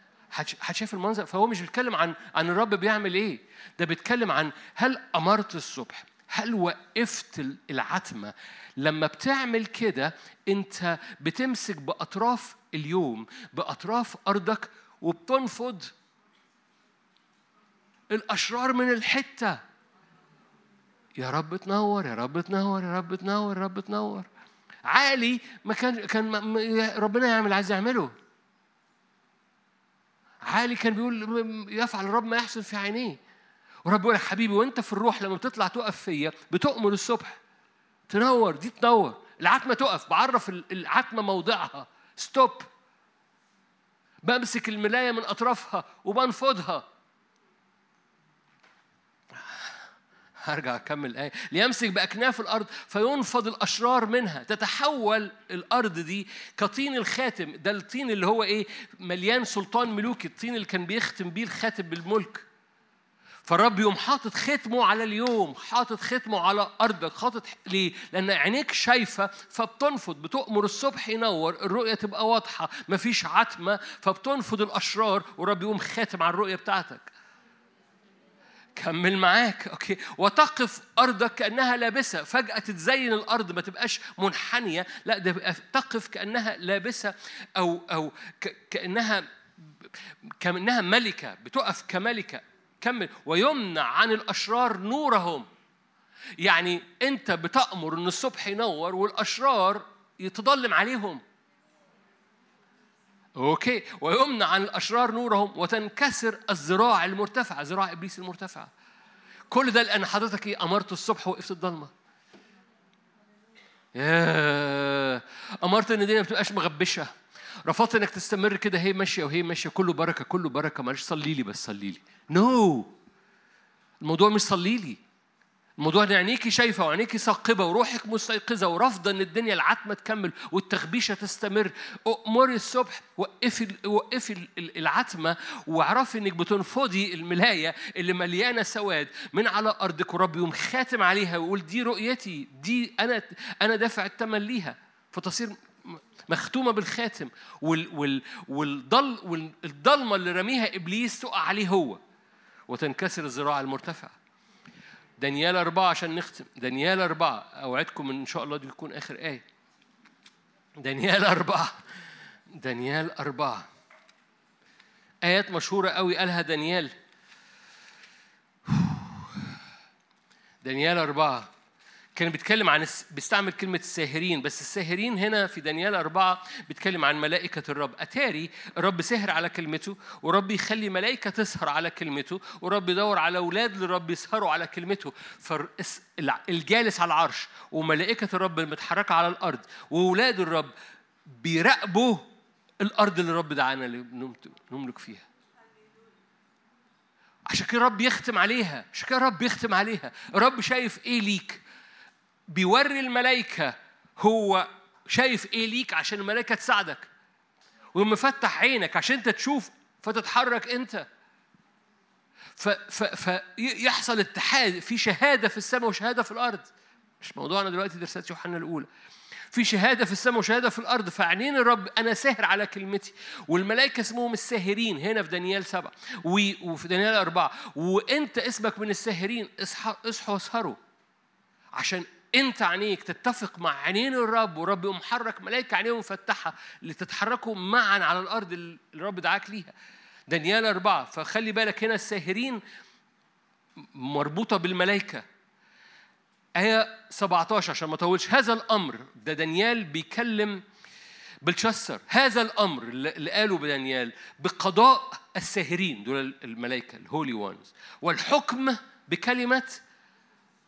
حد شايف المنظر؟ فهو مش بيتكلم عن عن الرب بيعمل إيه؟ ده بيتكلم عن هل أمرت الصبح؟ هل وقفت العتمة؟ لما بتعمل كده انت بتمسك بأطراف اليوم بأطراف أرضك وبتنفض الأشرار من الحتة. يا رب تنور يا رب تنور يا رب تنور يا رب تنور. عالي ما كان كان ربنا يعمل عايز يعمله. عالي كان بيقول يفعل الرب ما يحسن في عينيه. ورب يقول حبيبي وأنت في الروح لما بتطلع تقف فيا بتؤمر الصبح. تنور دي تنور. العتمة تقف. بعرف العتمة موضعها. ستوب بمسك الملاية من أطرافها وبنفضها. هرجع أكمل الآية ليمسك بأكناف الأرض فينفض الأشرار منها. تتحول الأرض دي كطين الخاتم. ده الطين اللي هو إيه؟ مليان سلطان ملوكي. الطين اللي كان بيختم بيه الخاتم بالملك. فالرب يوم حاطط ختمه على اليوم حاطط ختمه على أرضك حاطط ليه؟ لأن عينيك شايفة فبتنفض بتؤمر الصبح ينور الرؤية تبقى واضحة مفيش عتمة فبتنفض الأشرار والرب يقوم خاتم على الرؤية بتاعتك. كمل معاك okay. وتقف أرضك كأنها لابسة. فجأة تتزين الأرض ما تبقاش منحنية لا ده تقف كأنها لابسة أو أو كأنها كأنها ملكة بتقف كملكة. كمل ويمنع عن الأشرار نورهم. يعني أنت بتأمر إن الصبح ينور والأشرار يتضلم عليهم. okay. ويمنع عن الأشرار نورهم وتنكسر الذراع المرتفعه ذراع إبليس المرتفعه كل ده لأن حضرتك إيه؟ أمرت الصبح وقفت الضلمة. ياه. أمرت إن الدنيا ما بتبقاش مغبشة. رفضت إنك تستمر كده هي ماشية وهي ماشية كله بركة كله بركة معلش صلي لي بس صلي لي نو no. الموضوع مش صلي لي الموضوع ان عينيكي شايفة وعينيكي ثاقبة وروحك مستيقظة ورافضة إن الدنيا العتمة تكمل والتخبيشة تستمر. امري الصبح وقفي وقفي العتمة واعرفي إنك بتنفضي الملاية اللي مليانة سواد من على أرضك ورب يوم خاتم عليها ويقول دي رؤيتي دي أنا أنا دافع الثمن ليها. فتصير مختومة بالخاتم. وال وال والضل والضلمة اللي رميها إبليس تقع عليه هو وتنكسر الذراع المرتفعه دانيال أربعة عشان نختم. دانيال أربعة أوعدكم إن شاء الله دي تكون آخر آية. دانيال أربعة. دانيال أربعة. آيات مشهورة قوي قالها دانيال. دانيال أربعة. كان بيتكلم عن بيستعمل كلمة الساهرين بس الساهرين هنا في دانيال أربعة بيتكلم عن ملائكة الرب. أتاري الرب سهر على كلمته ورب يخلي ملائكة تسهر على كلمته ورب يدور على أولاد للرب يسهروا على كلمته. فالجالس على العرش وملائكة الرب المتحركة على الأرض وأولاد الرب بيراقبوا الأرض اللي الرب دعانا نملك فيها. عشان كده الرب يختم عليها عشان كده الرب يختم عليها. الرب شايف إيه ليك؟ بيوري الملائكة هو شايف إيه ليك عشان الملائكة تساعدك. ومفتح عينك عشان أنت تشوف فتتحرك أنت. فيحصل اتحاد في شهادة في السماء وشهادة في الأرض. مش موضوعنا دلوقتي درسات يوحنا الأولى. في شهادة في السماء وشهادة في الأرض فعينين الرب؟ أنا ساهر على كلمتي. والملائكة اسمهم الساهرين هنا في دانيال سبعة. وفي دانيال أربعة. وأنت اسمك من الساهرين اصحوا اصحوا واسهروا. عشان انت عينيك تتفق مع عينين الرب ورب يقوم محرك ملائكه عينيهم مفتحه لتتحركوا معا على الأرض اللي الرب دعاك ليها. دانيال أربعة فخلي بالك هنا الساهرين مربوطة بالملائكة آية 17 عشان ما أطولش هذا الأمر ده دانيال بيكلم بلشسر هذا الأمر اللي قاله بدانيال بقضاء الساهرين دول الملائكة الهولي وانز والحكم بكلمة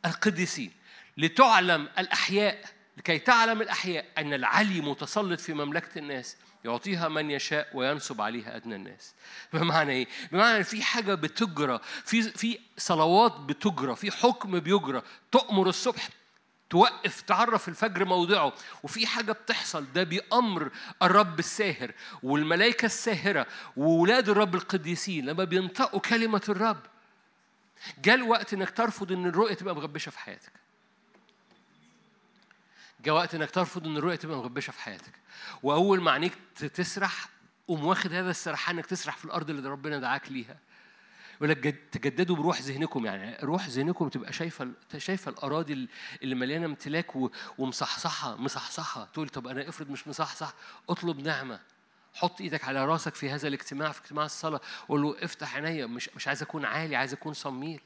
القديسين. لتعلم الأحياء لكي تعلم الأحياء أن العلي متسلط في مملكة الناس يعطيها من يشاء وينصب عليها أدنى الناس. بمعنى إيه؟ بمعنى إن في حاجة بتجرى في في صلوات بتجرى في حكم بيجرى تؤمر الصبح توقف تعرف الفجر موضعه وفي حاجة بتحصل ده بأمر الرب الساهر والملائكة الساهرة وولاد الرب القديسين لما بينطقوا كلمة الرب. جاء الوقت إنك ترفض إن الرؤية تبقى مغبشة في حياتك. جاء وقت إنك ترفض إن الرؤية تبقى مغبشه في حياتك. وأول ما عينيك تسرح قوم واخد هذا السرحان إنك تسرح في الأرض اللي ربنا دعاك ليها. يقول لك تجددوا بروح ذهنكم يعني روح ذهنكم تبقى شايفة شايفة الأراضي اللي مليانة امتلاك ومصحصحة مصحصحة. تقول طب أنا افرض مش مصحصح اطلب نعمة. حط إيدك على راسك في هذا الاجتماع في اجتماع الصلاة. قول له افتح عينيا مش مش عايز أكون عالي عايز أكون صميل.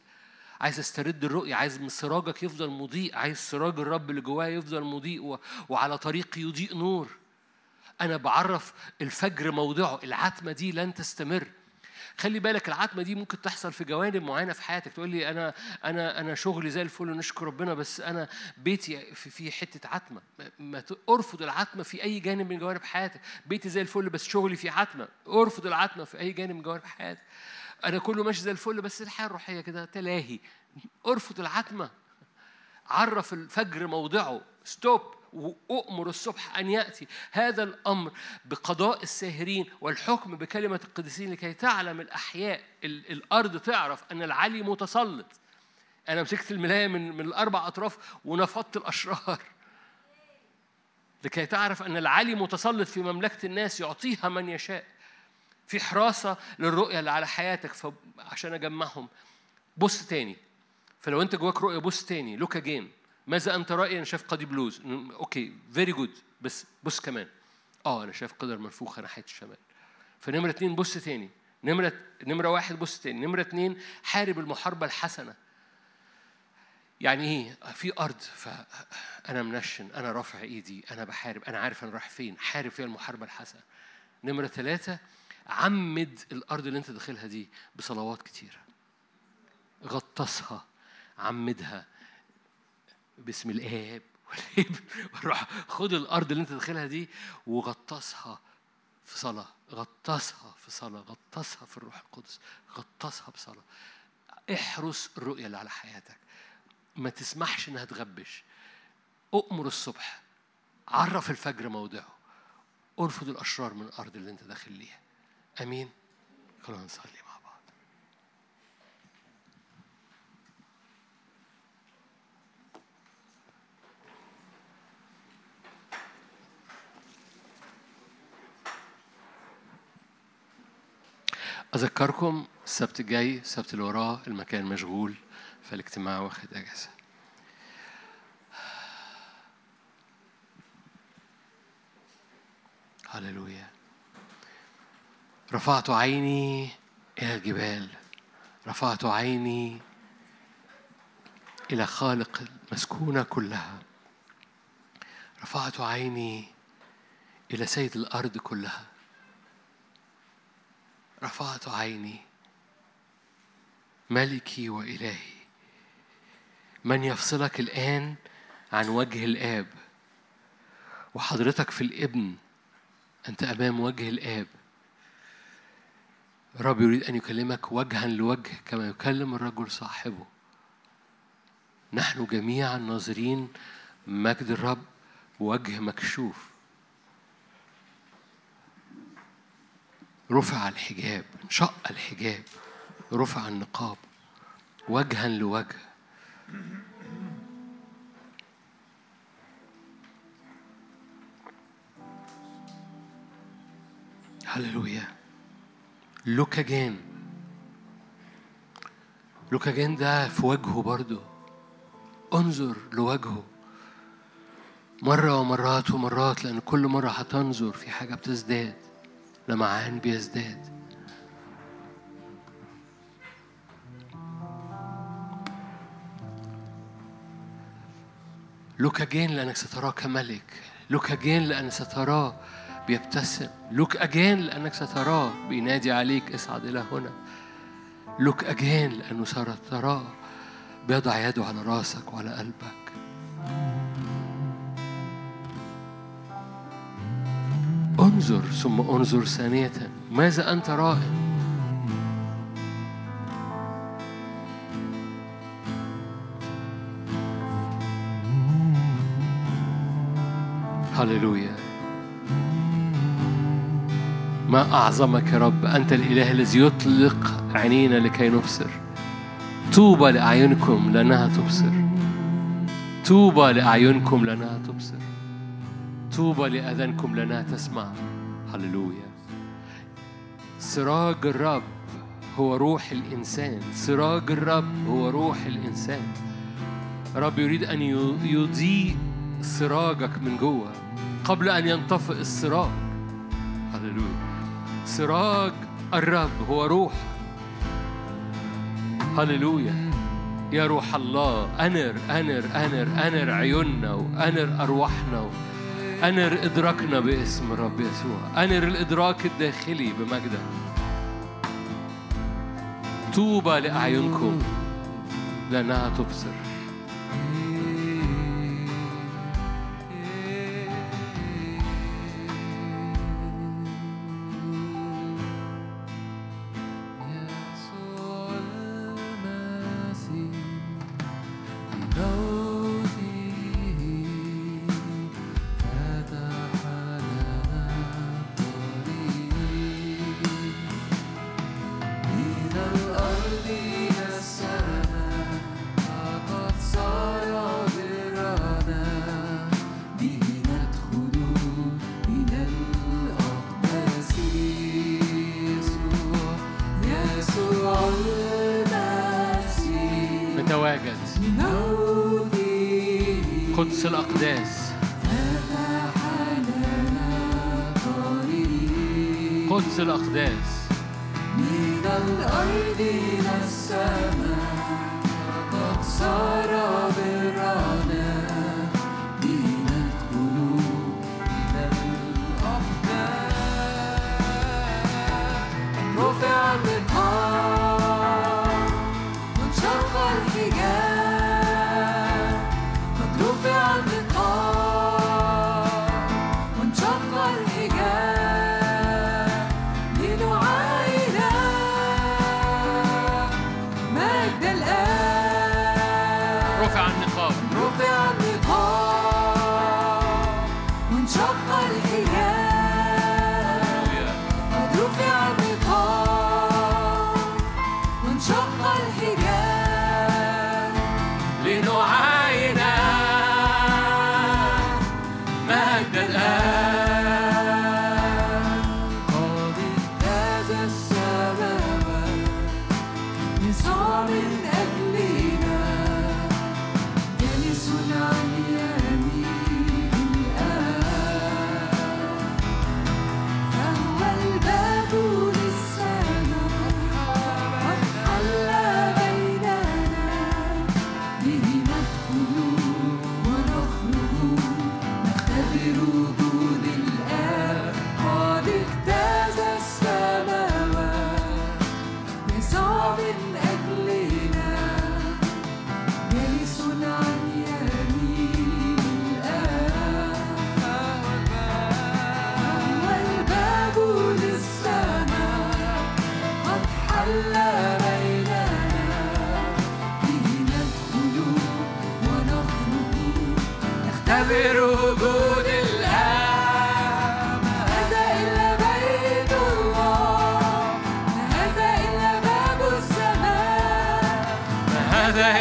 عايز استرد الرؤية عايز سراجك يفضل مضيء عايز سراج الرب اللي جوايا يفضل مضيء و... وعلى طريقي يضيء نور. أنا بعرف الفجر موضعه العتمة دي لن تستمر. خلي بالك العتمة دي ممكن تحصل في جوانب معينة في حياتك. تقول لي أنا أنا أنا شغلي زي الفل ونشكر ربنا بس أنا بيتي في في حتة عتمة. ما أرفض العتمة في أي جانب من جوانب حياتك. بيتي زي الفل بس شغلي في عتمة. أرفض العتمة في أي جانب من جوانب حياتك. أنا كله ماشي زي الفل بس الحياة الروحية كده تلاهي. أرفض العتمة. عرف الفجر موضعه. ستوب وأؤمر الصبح أن يأتي. هذا الأمر بقضاء الساهرين والحكم بكلمة القديسين لكي تعلم الأحياء الأرض تعرف أن العلي متسلط. أنا مسكت الملاية من من الأربع أطراف ونفضت الأشرار. لكي تعرف أن العلي متسلط في مملكة الناس يعطيها من يشاء. في حراسة للرؤية اللي على حياتك عشان أجمعهم. بص تاني. فلو أنت جواك رؤية بص تاني. look again ماذا أنت راء أنا شايف قضيب لوز. okay. very good بس بص كمان. أه أنا شايف قدر منفوخة ناحية الشمال. فنمرة اتنين بص تاني. نمرة نمرة واحد بص تاني. نمرة اتنين حارب المحاربة الحسنة. يعني إيه؟ في أرض. فانا منشن. أنا رافع إيدي. أنا بحارب. أنا عارف أنا رايح فين. حارب فيها المحاربة الحسنة. نمرة ثلاثة عمد الأرض اللي أنت داخلها دي بصلوات كتيره غطسها عمدها باسم الآب والابن والروح خد الأرض اللي أنت داخلها دي وغطسها في صلاة. غطسها في صلاة. غطسها في الروح القدس. غطسها بصلاة احرس الرؤية اللي على حياتك. ما تسمحش إنها تغبش. اؤمر الصبح. عرف الفجر موضعه. ارفض الأشرار من الأرض اللي أنت داخل ليها. آمين. خلونا نصلي أذكركم السبت الجاي السبت اللي وراه المكان مشغول فالاجتماع واخد أجازة. هللويا. رفعت عيني إلى الجبال رفعت عيني إلى خالق المسكونة كلها. رفعت عيني إلى سيد الأرض كلها. رفعت عيني ملكي وإلهي. من يفصلك الآن عن وجه الآب؟ وحضرتك في الابن أنت أمام وجه الآب. الرب يريد أن يكلمك وجها لوجه كما يكلم الرجل صاحبه. نحن جميعا ناظرين مجد الرب وجه مكشوف. رفع الحجاب انشق الحجاب رفع النقاب وجها لوجه. هللويا. لوكاجين لوكاجين ده في وجهه برضه انظر لوجهه. مرة ومرات ومرات لأن كل مرة هتنظر في حاجة بتزداد. لمعان بيزداد. look again لأنك ستراه كملك look again لأنك ستراه. بيبتسم. look again لأنك ستراه. بينادي عليك اصعد إلى هنا. look again لأنه ستراه. بيضع يده على راسك وعلى قلبك. انظر ثم انظر ثانية. ماذا أنت رائع؟ هللويا ما أعظمك يا رب؟ أنت الإله الذي يطلق عينينا لكي نبصر. طوبى لأعينكم لأنها تبصر. طوبى لأعينكم لأنها تبصر. طوبى لأذانكم لنا تسمع. هللويا. سراج الرب هو روح الإنسان. سراج الرب هو روح الإنسان. رب يريد أن يضيء سراجك من جوه قبل أن ينطفئ السراج. هللويا. سراج الرب هو روح. هللويا. يا روح الله أنر أنر أنر أنر عيوننا وأنر أرواحنا أنر إدراكنا باسم الرب يسوع. أنر الإدراك الداخلي بمجدك طوبى لأعينكم. لأنها تبصر.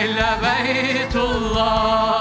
إلا بيت الله.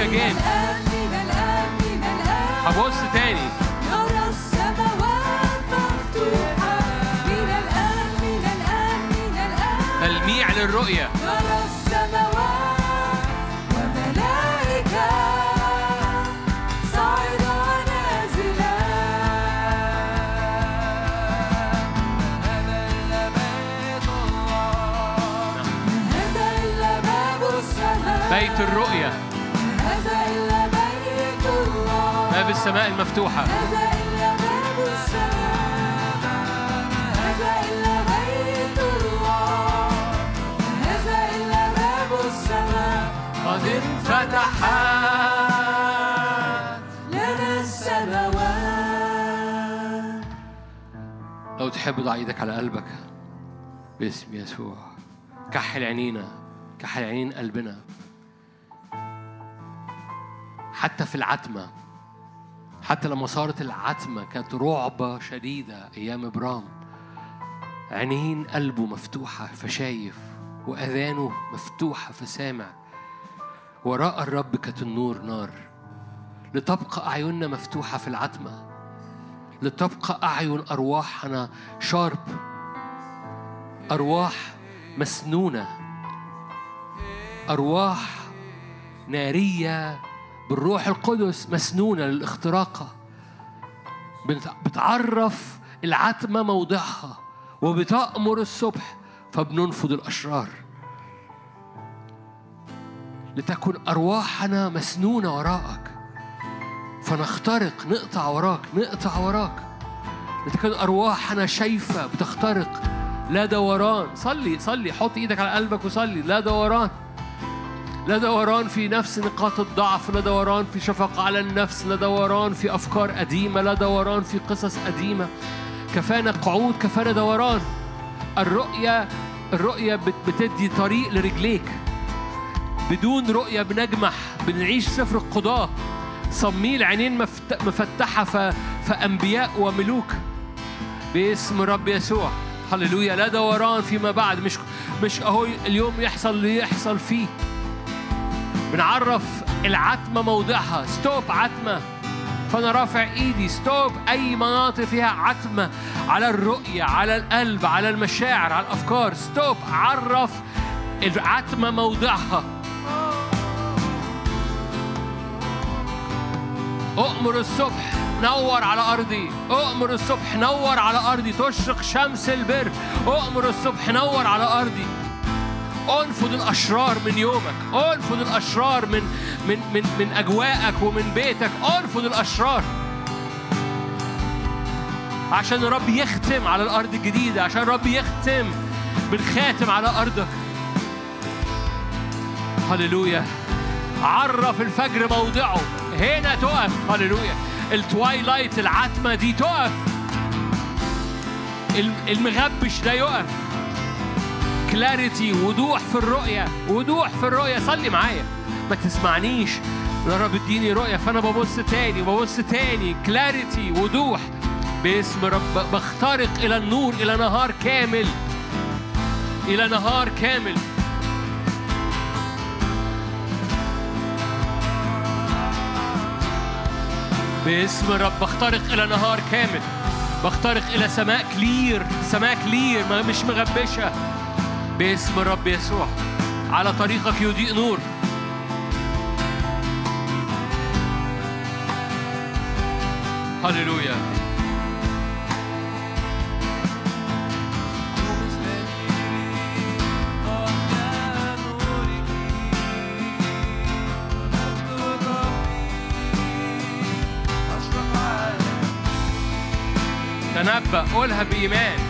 مفتوحة السماء قد انفتحت لنا السماوات. لو تحب ضع إيدك على قلبك باسم يسوع. كحل عينينا كحل عينين قلبنا. حتى في العتمة حتى لما صارت العتمة كانت رعبة شديدة أيام إبرام. عينين قلبه مفتوحة فشايف. وأذانه مفتوحة فسامع. وراء الرب كانت النور نار. لتبقى أعيننا مفتوحة في العتمة. لتبقى أعين أرواحنا شارب. أرواح مسنونة. أرواح نارية بالروح القدس مسنونة للاختراقة. بت- بتعرف العتمة موضعها وبتأمر الصبح فبننفض الأشرار. لتكن أرواحنا مسنونة وراءك. فنخترق نقطع وراك نقطع وراك. لتكون أرواحنا شايفة بتخترق. لا دوران. صلي صلي حط إيدك على قلبك وصلي. لا دوران. لا دوران في نفس نقاط الضعف لا دوران في شفقة على النفس لا دوران في أفكار قديمة لا دوران في قصص قديمة. كفانا قعود كفانا دوران. الرؤية الرؤية بت- بتدي طريق لرجليك. بدون رؤية بنجمح بنعيش سفر القضاة. صميل عينين مفت- مفتحة. فأنبياء وملوك. باسم رب يسوع. هللويا. لا دوران فيما بعد. مش مش أهو اليوم يحصل اللي يحصل فيه. بنعرف العتمة موضعها. stop عتمة. فأنا رافع إيدي. stop أي مناطق فيها عتمة. على الرؤية على القلب على المشاعر على الأفكار. stop عرف العتمة موضعها. أؤمر الصبح نور على أرضي. أؤمر الصبح نور على أرضي. تشرق شمس البر. أؤمر الصبح نور على أرضي. انفض الأشرار من يومك انفض الأشرار من من من من أجواءك ومن بيتك انفض الأشرار. عشان الرب يختم على الأرض الجديدة عشان الرب يختم بالخاتم على أرضك. هللويا. عرف الفجر موضعه. هنا تقف. هللويا. ال twilight العتمة دي تقف. المغبش ده يقف. clarity وضوح في الرؤية وضوح في الرؤية. صلي معايا. ما تسمعنيش. يا رب اديني رؤية فأنا ببص تاني وببص تاني. clarity وضوح. باسم رب بخترق إلى النور إلى نهار كامل. إلى نهار كامل. باسم الرب بخترق إلى نهار كامل. بخترق إلى سماء clear سماء clear مش مغبشة. باسم الرب يسوع. على طريقك يضيء نور. هللويا. تنبأ قولها بإيمان.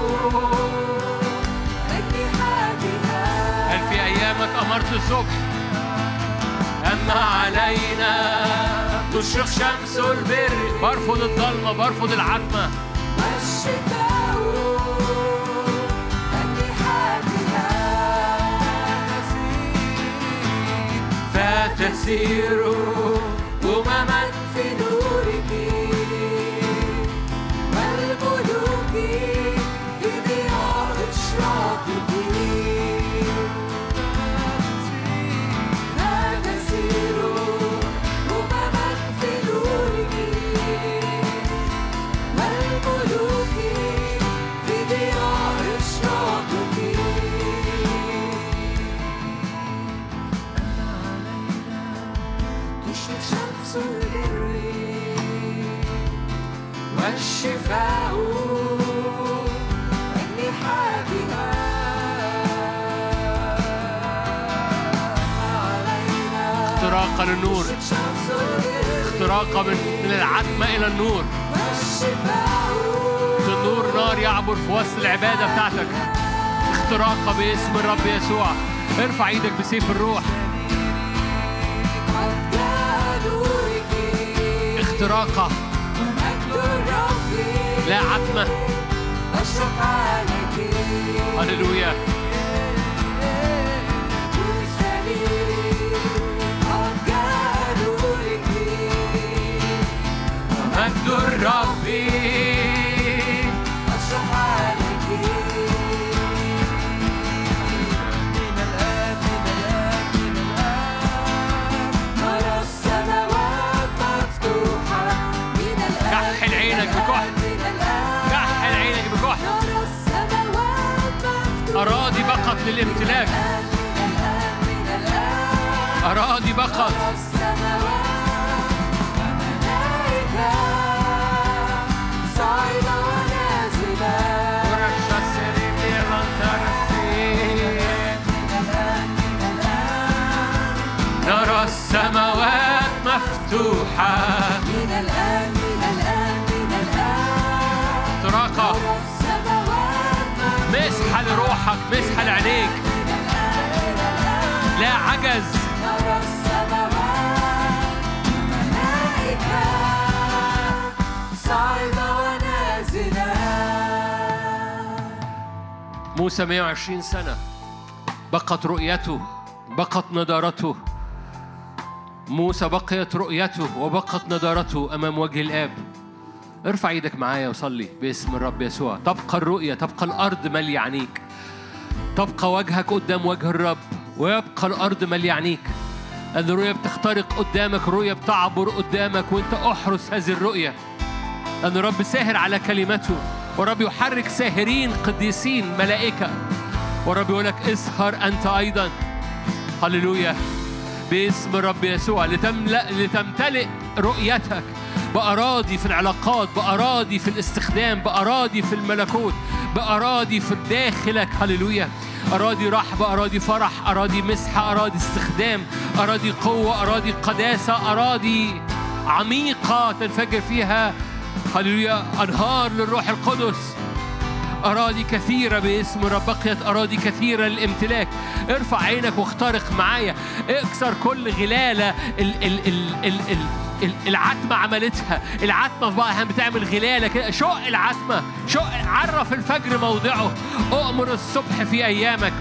الصبح أما علينا تشرق شمس البر. برفض الضلمة برفض العتمة. والشفاء فتسير أمما البر اختراقا من العتمة إلى النور. النور نار يعبر في وسط العبادة بتاعتك. اختراقا باسم الرب يسوع. ارفع إيدك بسيف الروح. الرب لا عتمة. هللويا. أراضي بقت للامتلاك. أراضي بقت. مفتوحة من الآن من الآن من الآن. السماوات. مسحة لروحك مسحة لعينيك. لا عجز. نرى السماوات. ملائكة صاعدة ونازلة. موسى 120 سنة. بقت رؤيته بقت نضارته. موسى بقيت رؤيته وبقت نضارته أمام وجه الآب. ارفع إيدك معايا وصلي باسم الرب يسوع. تبقى الرؤية تبقى الأرض مالية عينيك تبقى وجهك قدام وجه الرب ويبقى الأرض مالية عينيك أن الرؤية بتخترق قدامك الرؤية بتعبر قدامك وانت احرس هذه الرؤية. أن الرب ساهر على كلمته ورب يحرك ساهرين قديسين ملائكة. ورب يقول لك اسهر أنت أيضا. هللويا. باسم الرب يسوع لتملأ لتمتلئ رؤيتك. بأراضي في العلاقات بأراضي في الاستخدام بأراضي في الملكوت بأراضي في داخلك. هللويا. أراضي رحبة أراضي فرح أراضي مسحة أراضي استخدام أراضي قوة أراضي قداسة أراضي عميقة تنفجر فيها. هللويا. أنهار للروح القدس. أراضي كثيرة باسم رب بقيت أراضي كثيرة للامتلاك. ارفع عينك واخترق معايا. اكسر كل غلالة ال ال ال ال ال ال- العتمة عملتها. العتمة في بعضها بتعمل غلالة كده. شق العتمة. شق عرف الفجر موضعه. أؤمر الصبح في أيامك.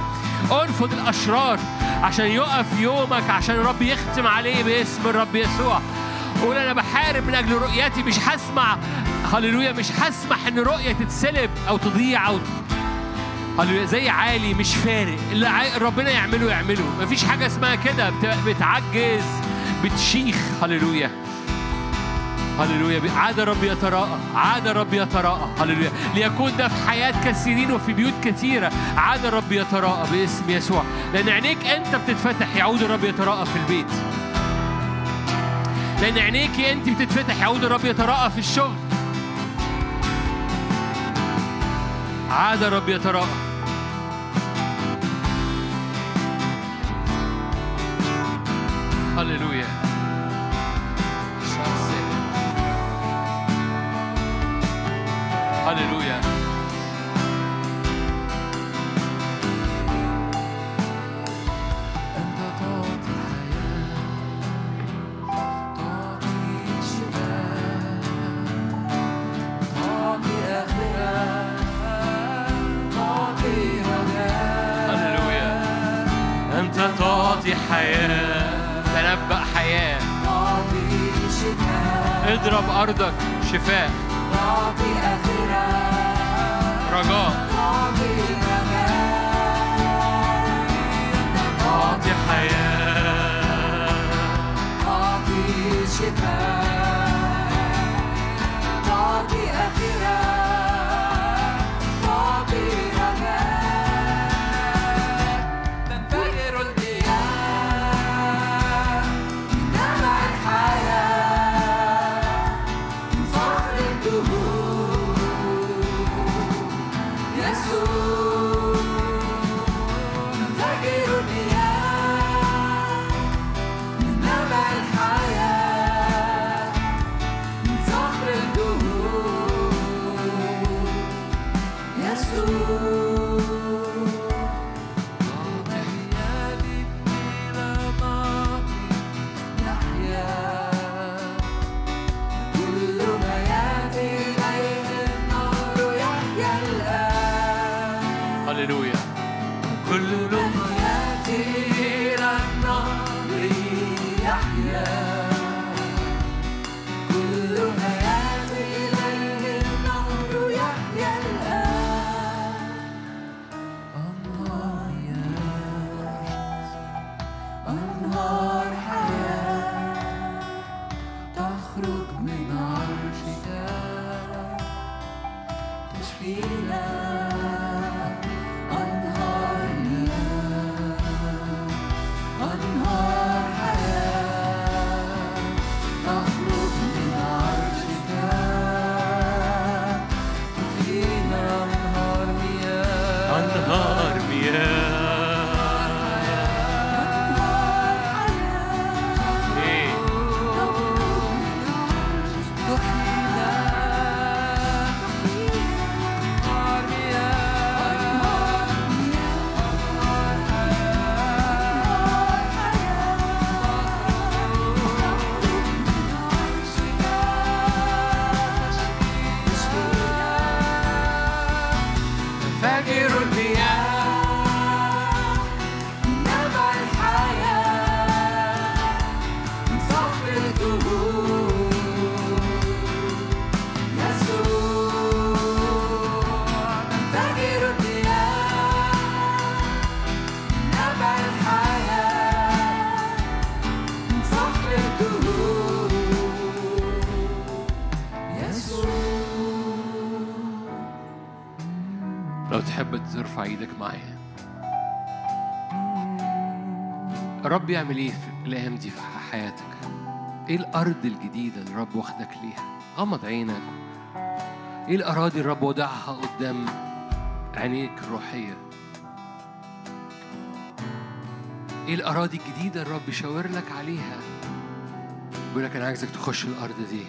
انفض الأشرار عشان يقف يومك عشان الرب يختم عليه باسم الرب يسوع. قول أنا بحارب من أجل رؤيتي مش هسمع. هللويا مش هسمح إن رؤية تتسلب أو تضيع أو هللويا زي عالي مش فارق. اللي ربنا يعمله يعمله. مفيش حاجة اسمها كده. بت- بتعجز بتشيخ. هللويا. هللويا. عاد رب يتراءى عاد رب يتراءى هللويا. ليكون ده في حياة كثيرين وفي بيوت كثيرة. عاد رب يتراءى باسم يسوع. لأن عينيك أنت بتتفتح يعود الرب يتراءى في البيت. لأن عينيكي أنت بتتفتح يعود الرب يتراءى في الشغل. عاد الرب يتراءى هللويا. هللويا. اضرب أرضك شفاء. رجاء. الرب يعمل إيه في الأيام دي في حياتك؟ إيه الأرض الجديدة اللي الرب واخدك ليها؟ غمض عينك. إيه الأراضي الرب وضعها قدام عينيك الروحية؟ إيه الأراضي الجديدة الرب يشاور لك عليها؟ بيقول لك أنا عايزك تخش الأرض دي.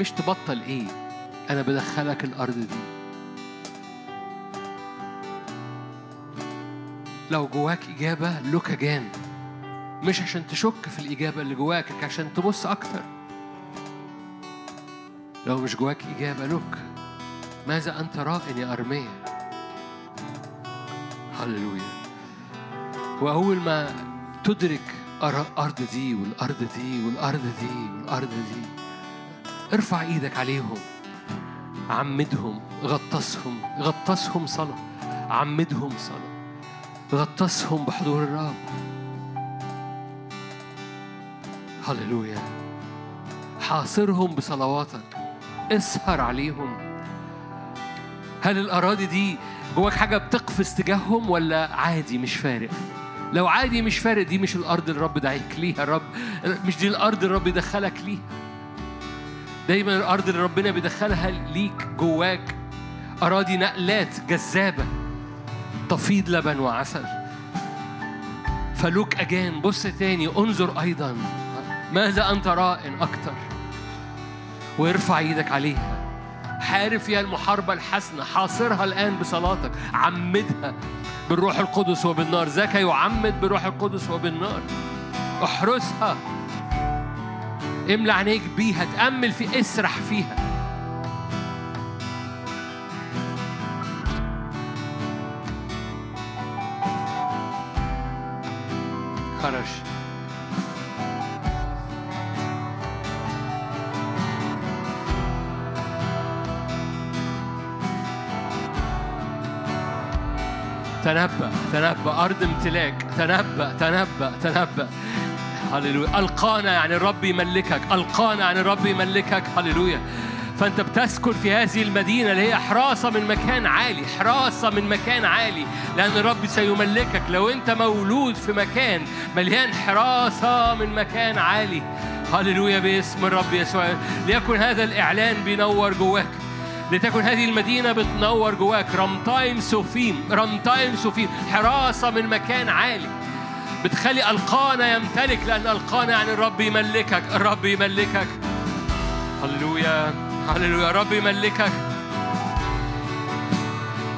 مش تبطل إيه؟ أنا بدخلك الأرض دي. لو جواك إجابة لك جان مش عشان تشك في الإجابة اللي جواك عشان تبص أكتر. لو مش جواك إجابة لك ماذا أنت رائن يا ارميا هللويا. وأول ما تدرك أر- الأرض دي والأرض دي والأرض دي والأرض دي ارفع إيدك عليهم. عمدهم غطسهم غطسهم صلاة. عمدهم صلاة. غطسهم بحضور الرب. هللويا. حاصرهم بصلواتك. اسهر عليهم. هل الأراضي دي جواك حاجة بتقفز تجاههم ولا عادي مش فارق؟ لو عادي مش فارق دي مش الأرض الرب دعيك ليها الرب مش دي الأرض الرب يدخلك ليها. دايما الأرض اللي ربنا بيدخلها ليك جواك أراضي نقلات جذابة. تفيض لبن وعسل. فلوك أجان بص تاني انظر أيضا. ماذا أنت رائن أكتر؟ وارفع إيدك عليها. حارب فيها المحاربة الحسنة حاصرها الآن بصلاتك. عمدها بالروح القدس وبالنار. ذاك يعمد بالروح القدس وبالنار. احرسها. املى عينيك بيها تأمل في اسرح فيها. كرش تنبأ تنبأ أرض امتلاك. تنبأ تنبأ تنبأ. هللويا. ألقانا يعني الرب يملكك. ألقانا يعني الرب يملكك. هللويا. فأنت بتسكن في هذه المدينة اللي هي حراسة من مكان عالي حراسة من مكان عالي لأن الرب سيملكك. لو أنت مولود في مكان مليان حراسة من مكان عالي. هللويا باسم الرب يسوع. ليكن هذا الإعلان بينور جواك. لتكن هذه المدينة بتنور جواك. رمتايم سوفيم رمتايم سوفيم حراسة من مكان عالي. بتخلي ألقانا يمتلك لأن ألقانا يعني الرب يملكك الرب يملكك. هللويا. هللويا. الرب يملكك.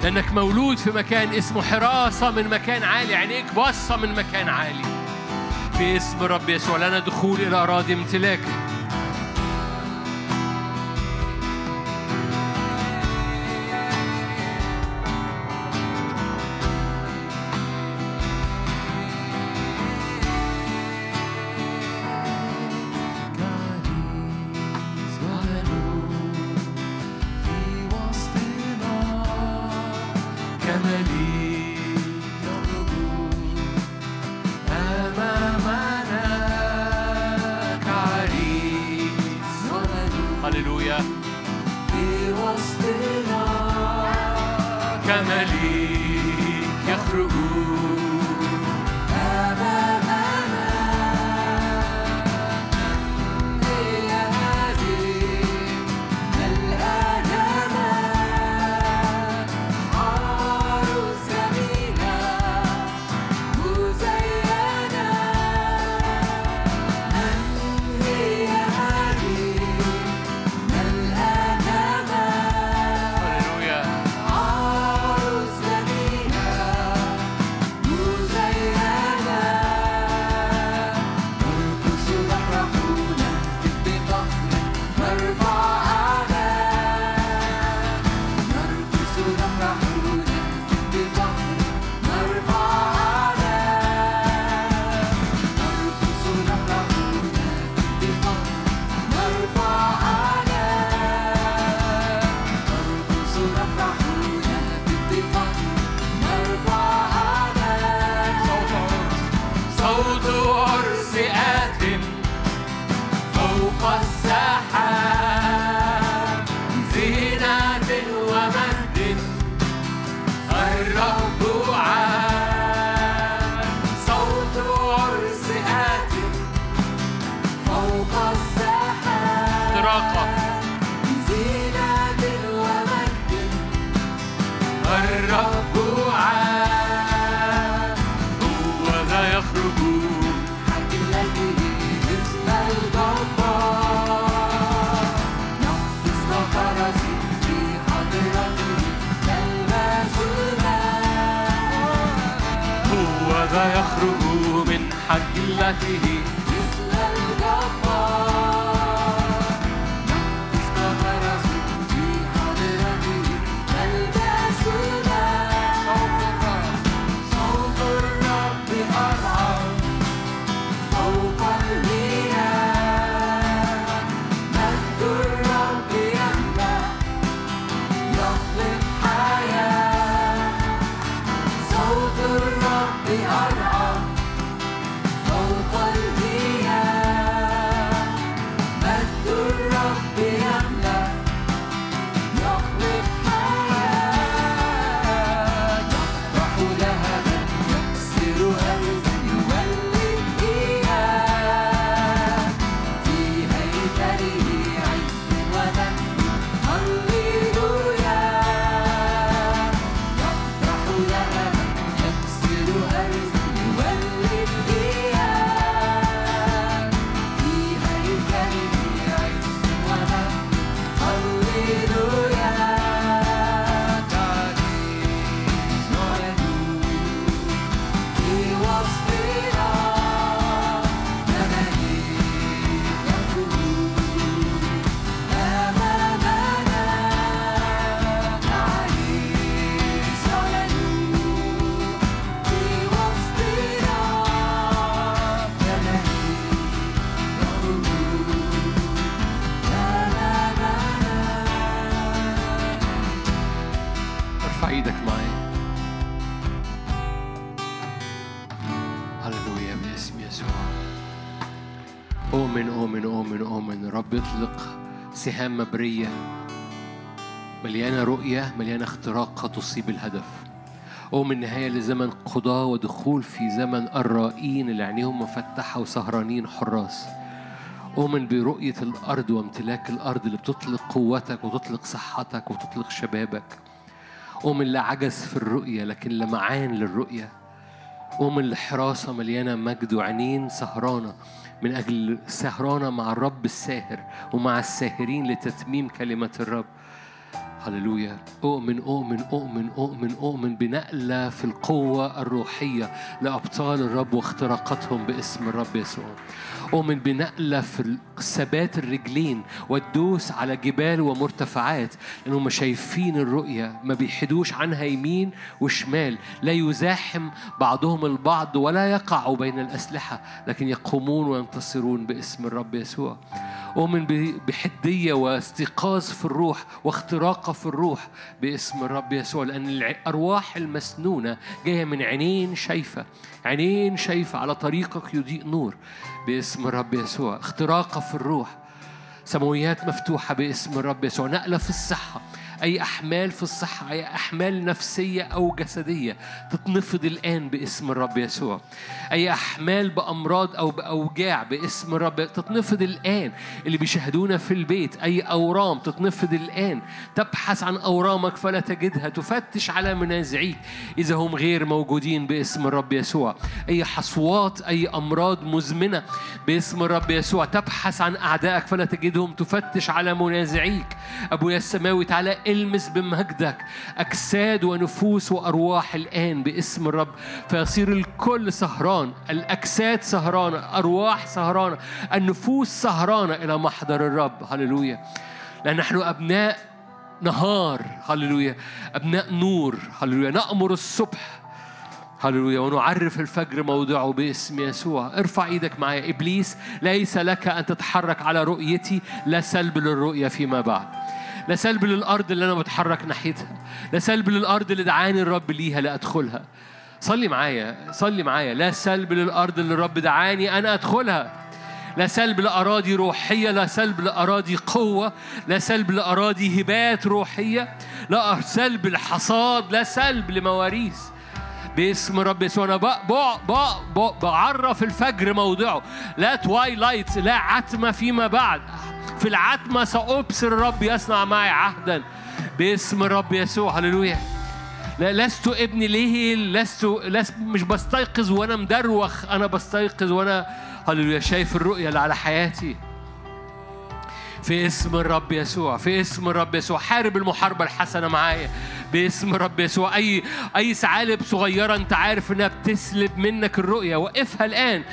لأنك مولود في مكان اسمه حراسة من مكان عالي عينيك باصة من مكان عالي. في اسم الرب يسوع لنا دخول إلى أراضي امتلاك مبرية مليانة رؤية مليانة اختراق تصيب الهدف. أؤمن نهاية لزمن قضاء ودخول في زمن الرائين اللي عينيهم مفتحة وسهرانين حراس. أؤمن برؤية الأرض وامتلاك الأرض اللي بتطلق قوتك وتطلق صحتك وتطلق شبابك. أؤمن لعجز في الرؤية لكن لمعان للرؤية. أؤمن لحراسة مليانة مجد وعينين سهرانة. من أجل سهرانة مع الرب الساهر ومع الساهرين لتتميم كلمة الرب. هللويا. أؤمن أؤمن أؤمن أؤمن أؤمن بنقلة في القوة الروحية لأبطال الرب واختراقاتهم باسم الرب يسوع. أؤمن بنقلة في ثبات الرجلين والدوس على جبال ومرتفعات لأنهم شايفين الرؤية ما بيحدوش عنها يمين وشمال. لا يزاحم بعضهم البعض ولا يقعوا بين الأسلحة لكن يقومون وينتصرون باسم الرب يسوع. أؤمن بحدية واستيقاظ في الروح واختراق في الروح باسم الرب يسوع لأن الأرواح المسنونة جاية من عينين شايفة عينين شايفة على طريقك يضيء نور. باسم الرب يسوع. اختراق في الروح. سماويات مفتوحة باسم الرب يسوع. نقلة في الصحة. أي أحمال في الصحة أي أحمال نفسية أو جسدية تتنفض الآن باسم الرب يسوع. أي أحمال بأمراض أو بأوجاع باسم الرب تتنفض الآن. اللي بيشاهدونا في البيت أي أورام تتنفض الآن. تبحث عن أورامك فلا تجدها. تفتش على منازعيك إذا هم غير موجودين باسم الرب يسوع. أي حصوات أي أمراض مزمنة باسم الرب يسوع. تبحث عن أعدائك فلا تجدهم. تفتش على منازعيك. أبويا السماوي تعالى المس بمجدك أجساد ونفوس وأرواح الآن باسم الرب. فيصير الكل سهران الأجساد سهرانة أرواح سهرانة النفوس سهرانة إلى محضر الرب. هللويا. لأن نحن أبناء نهار. هللويا. أبناء نور. هللويا. نأمر الصبح. هللويا. ونعرف الفجر موضعه باسم يسوع. ارفع إيدك معايا. إبليس ليس لك أن تتحرك على رؤيتي. لا سلب للرؤيه فيما بعد. لا سلب للأرض اللي أنا بتحرك ناحيتها لا سلب للأرض اللي دعاني الرب ليها لا أدخلها. صلي معايا صلي معايا. لا سلب للأرض اللي الرب دعاني أنا أدخلها. لا سلب لأراضي روحية لا سلب لأراضي قوة لا سلب لأراضي هبات روحية لا سلب لحصاد لا سلب لمواريث. باسم رب يسوع. أنا بعرف الفجر موضعه. لا توايلايت لا عتمة فيما بعد. في العتمة سأبصر الرب يصنع معي عهدا. باسم الرب يسوع. هللويا. لا لست ابن ليه؟ لست, لست مش بستيقظ وأنا مدروخ. أنا بستيقظ وأنا هللويا. شايف الرؤية اللي على حياتي. في اسم الرب يسوع في اسم الرب يسوع. حارب المحاربة الحسنة معايا. باسم الرب يسوع. أي أي ثعالب صغيرة أنت عارف إنها بتسلب منك الرؤية. وقفها الآن.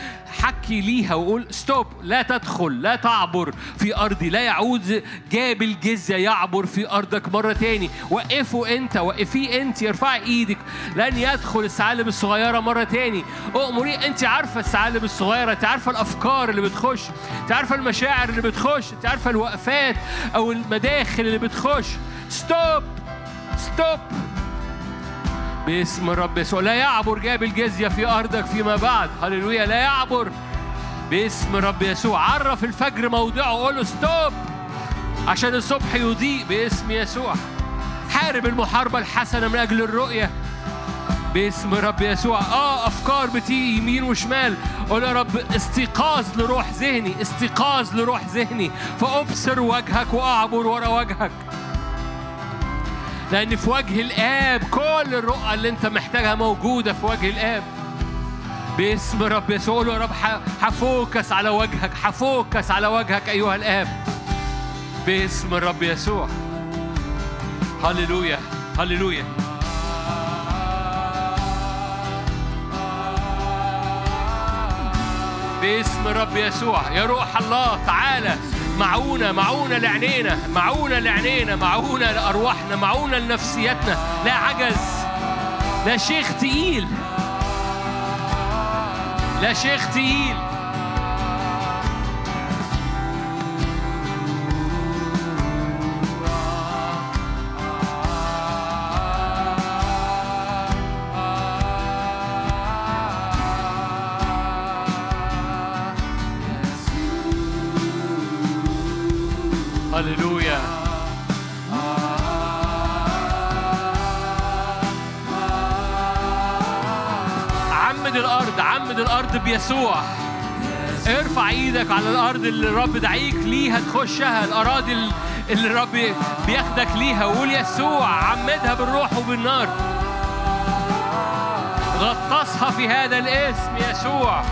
حكي ليها وقول ستوب لا تدخل لا تعبر في أرضي لا يعود جاب الجزية يعبر في أرضك مرة تاني. وقفوا أنت وقفي أنت ارفعي إيدك. لن يدخل الثعالب الصغيرة مرة تاني. أؤمري أنت عارفة الثعالب الصغيرة أنت عارفة الأفكار اللي بتخش أنت عارفة المشاعر اللي بتخش أنت عارفة الوقفات أو المداخل اللي بتخش. stop stop. باسم الرب يسوع. لا يعبر جاب الجزية في أرضك فيما بعد. هللويا. لا يعبر. باسم الرب يسوع. عرف الفجر موضعه. قول له stop عشان الصبح يضيء. باسم يسوع. حارب المحاربة الحسنة من أجل الرؤية. باسم رب يسوع. آه أفكار بتيجي يمين وشمال. قول يا رب استيقاظ لروح ذهني. استيقاظ لروح ذهني. فأبصر وجهك وأعبر ورا وجهك. لأن في وجه الآب كل الرؤى اللي أنت محتاجها موجودة في وجه الآب. باسم رب يسوع. يا رب حفوكس على وجهك حفوكس على وجهك أيها الآب. باسم الرب يسوع. هللويا هللويا. باسم رب يسوع. يا روح الله تعالى معونة معونة لعينينا معونة لعينينا معونة لأرواحنا معونة لنفسيتنا لا عجز لا شيخ تقيل لا شيخ تقيل. هللويا عمد الأرض عمد الأرض بيسوع. ارفع إيدك على الأرض اللي الرب دعيك ليها تخشها. الأراضي اللي الرب بياخدك ليها. وقول يسوع عمدها بالروح وبالنار. غطسها في هذا الاسم يسوع.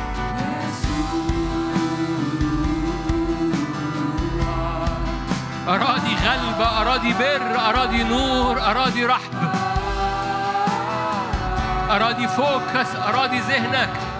أراضي غلبة أراضي بر أراضي نور أراضي رحب أراضي فوكس أراضي ذهنك.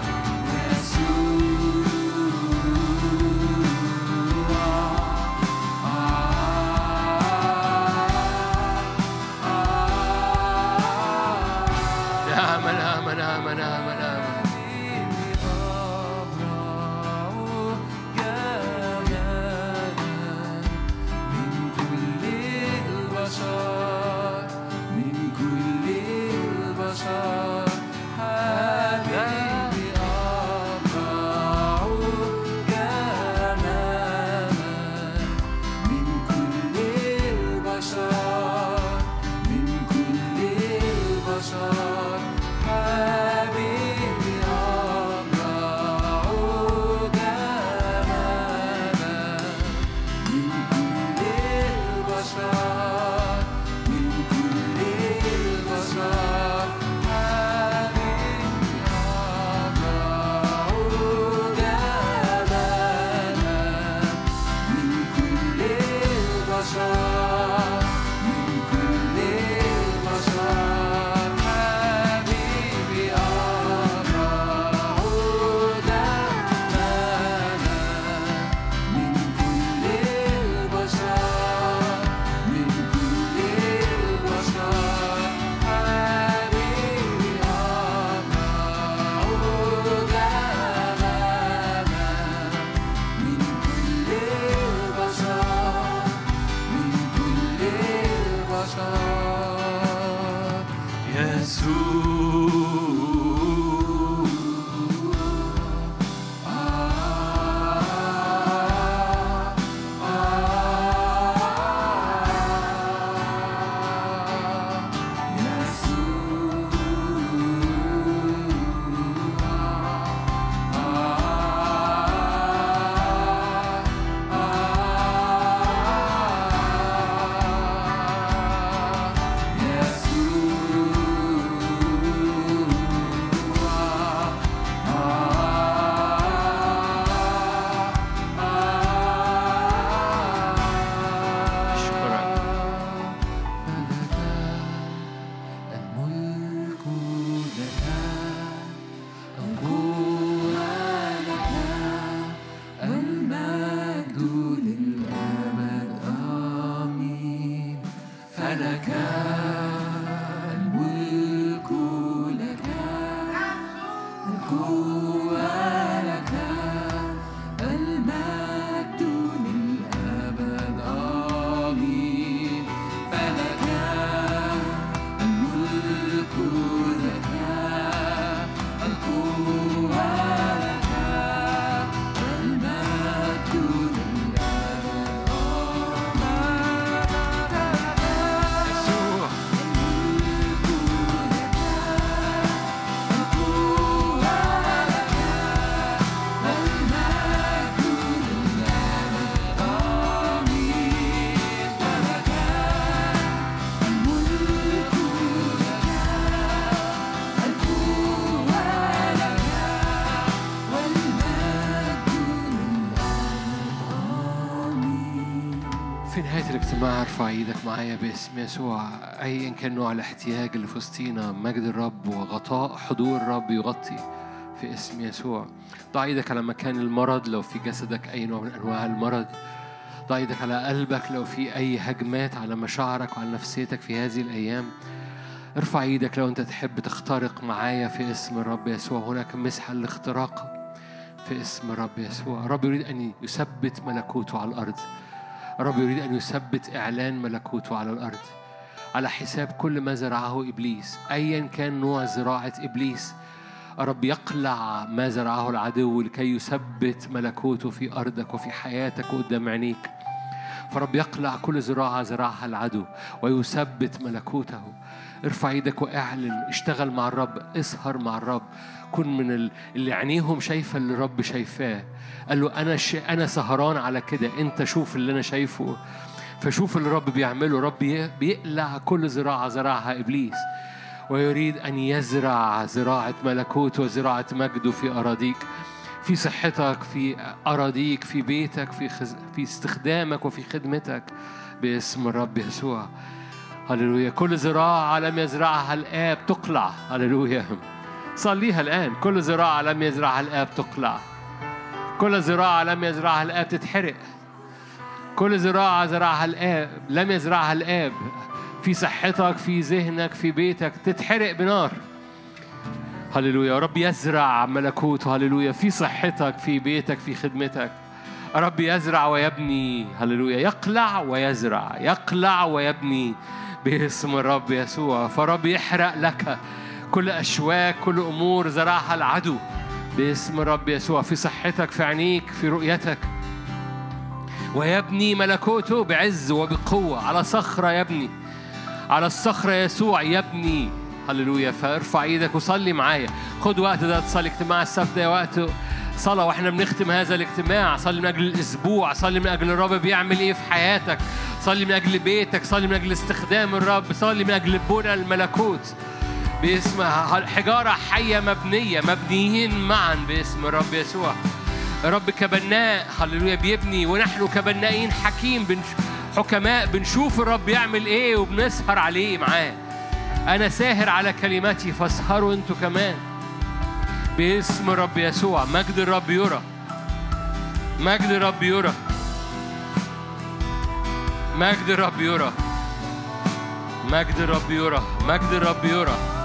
إيدك معايا باسم يسوع. ايا كان نوع الاحتياج اللي في وسطينا مجد الرب وغطاء حضور الرب يغطي في اسم يسوع. ضع إيدك على مكان المرض لو في جسدك أي نوع من أنواع المرض. ضع إيدك على قلبك لو في أي هجمات على مشاعرك وعلى نفسيتك في هذه الأيام. ارفع إيدك لو أنت تحب تخترق معايا في اسم الرب يسوع. هناك مسحه للاختراق في اسم الرب يسوع. الرب يريد أن يثبت ملكوته على الأرض. الرب يريد أن يثبت إعلان ملكوته على الأرض على حساب كل ما زرعه إبليس ايا كان نوع زراعة إبليس. الرب يقلع ما زرعه العدو لكي يثبت ملكوته في أرضك وفي حياتك قدام عينيك. فرب يقلع كل زراعة زرعها العدو ويثبت ملكوته. ارفع إيدك واعلن اشتغل مع الرب اسهر مع الرب. كن من ال- اللي عينيهم شايفة اللي الرب شايفاه. قال له أنا ش... أنا سهران على كده. أنت شوف اللي أنا شايفه. فشوف اللي الرب بيعمله. رب بيقلع كل زراعة زرعها إبليس. ويريد أن يزرع زراعة ملكوت وزراعة مجده في أراضيك. في صحتك في أراضيك في بيتك في خز... في استخدامك وفي خدمتك باسم الرب يسوع. هللويا. كل زراعة لم يزرعها الآب تقلع. هللويا. صليها الآن. كل زراعة لم يزرعها الآب تقلع. كل زراعة لم يزرعها الآب تتحرق. كل زراعة زرعها الآب لم يزرعها الآب. في صحتك في ذهنك في بيتك تتحرق بنار. هللويا. رب يزرع ملكوته هللويا. في صحتك في بيتك في خدمتك. رب يزرع ويبني. هللويا. يقلع ويزرع. يقلع ويبني. باسم الرب يسوع. فرب يحرق لك. كل أشواك كل أمور زرعها العدو. باسم الرب يسوع في صحتك في عينيك في رؤيتك. ويبني ملكوته بعز وبقوة. على صخرة يبني على الصخرة يسوع يبني هللويا. فارفع إيدك وصلي معايا. خد وقت ده تصلي اجتماع السبت ده وقت. صلاة وإحنا بنختم هذا الاجتماع. صلي من أجل الأسبوع. صلي من أجل الرب بيعمل إيه في حياتك. صلي من أجل بيتك. صلي من أجل استخدام الرب. صلي من أجل بنى الملكوت. باسم حجارة حية مبنية مبنيين معا باسم الرب يسوع. الرب كبناء هللويا بيبني. ونحن كبنائين حكيم بنش حكماء بنشوف الرب يعمل إيه وبنسهر عليه معاه. أنا ساهر على كلمتي فاسهروا أنتوا كمان. باسم الرب يسوع مجد الرب يرى. مجد الرب يرى. مجد الرب يرى. مجد الرب يرى. مجد الرب يرى. هللويا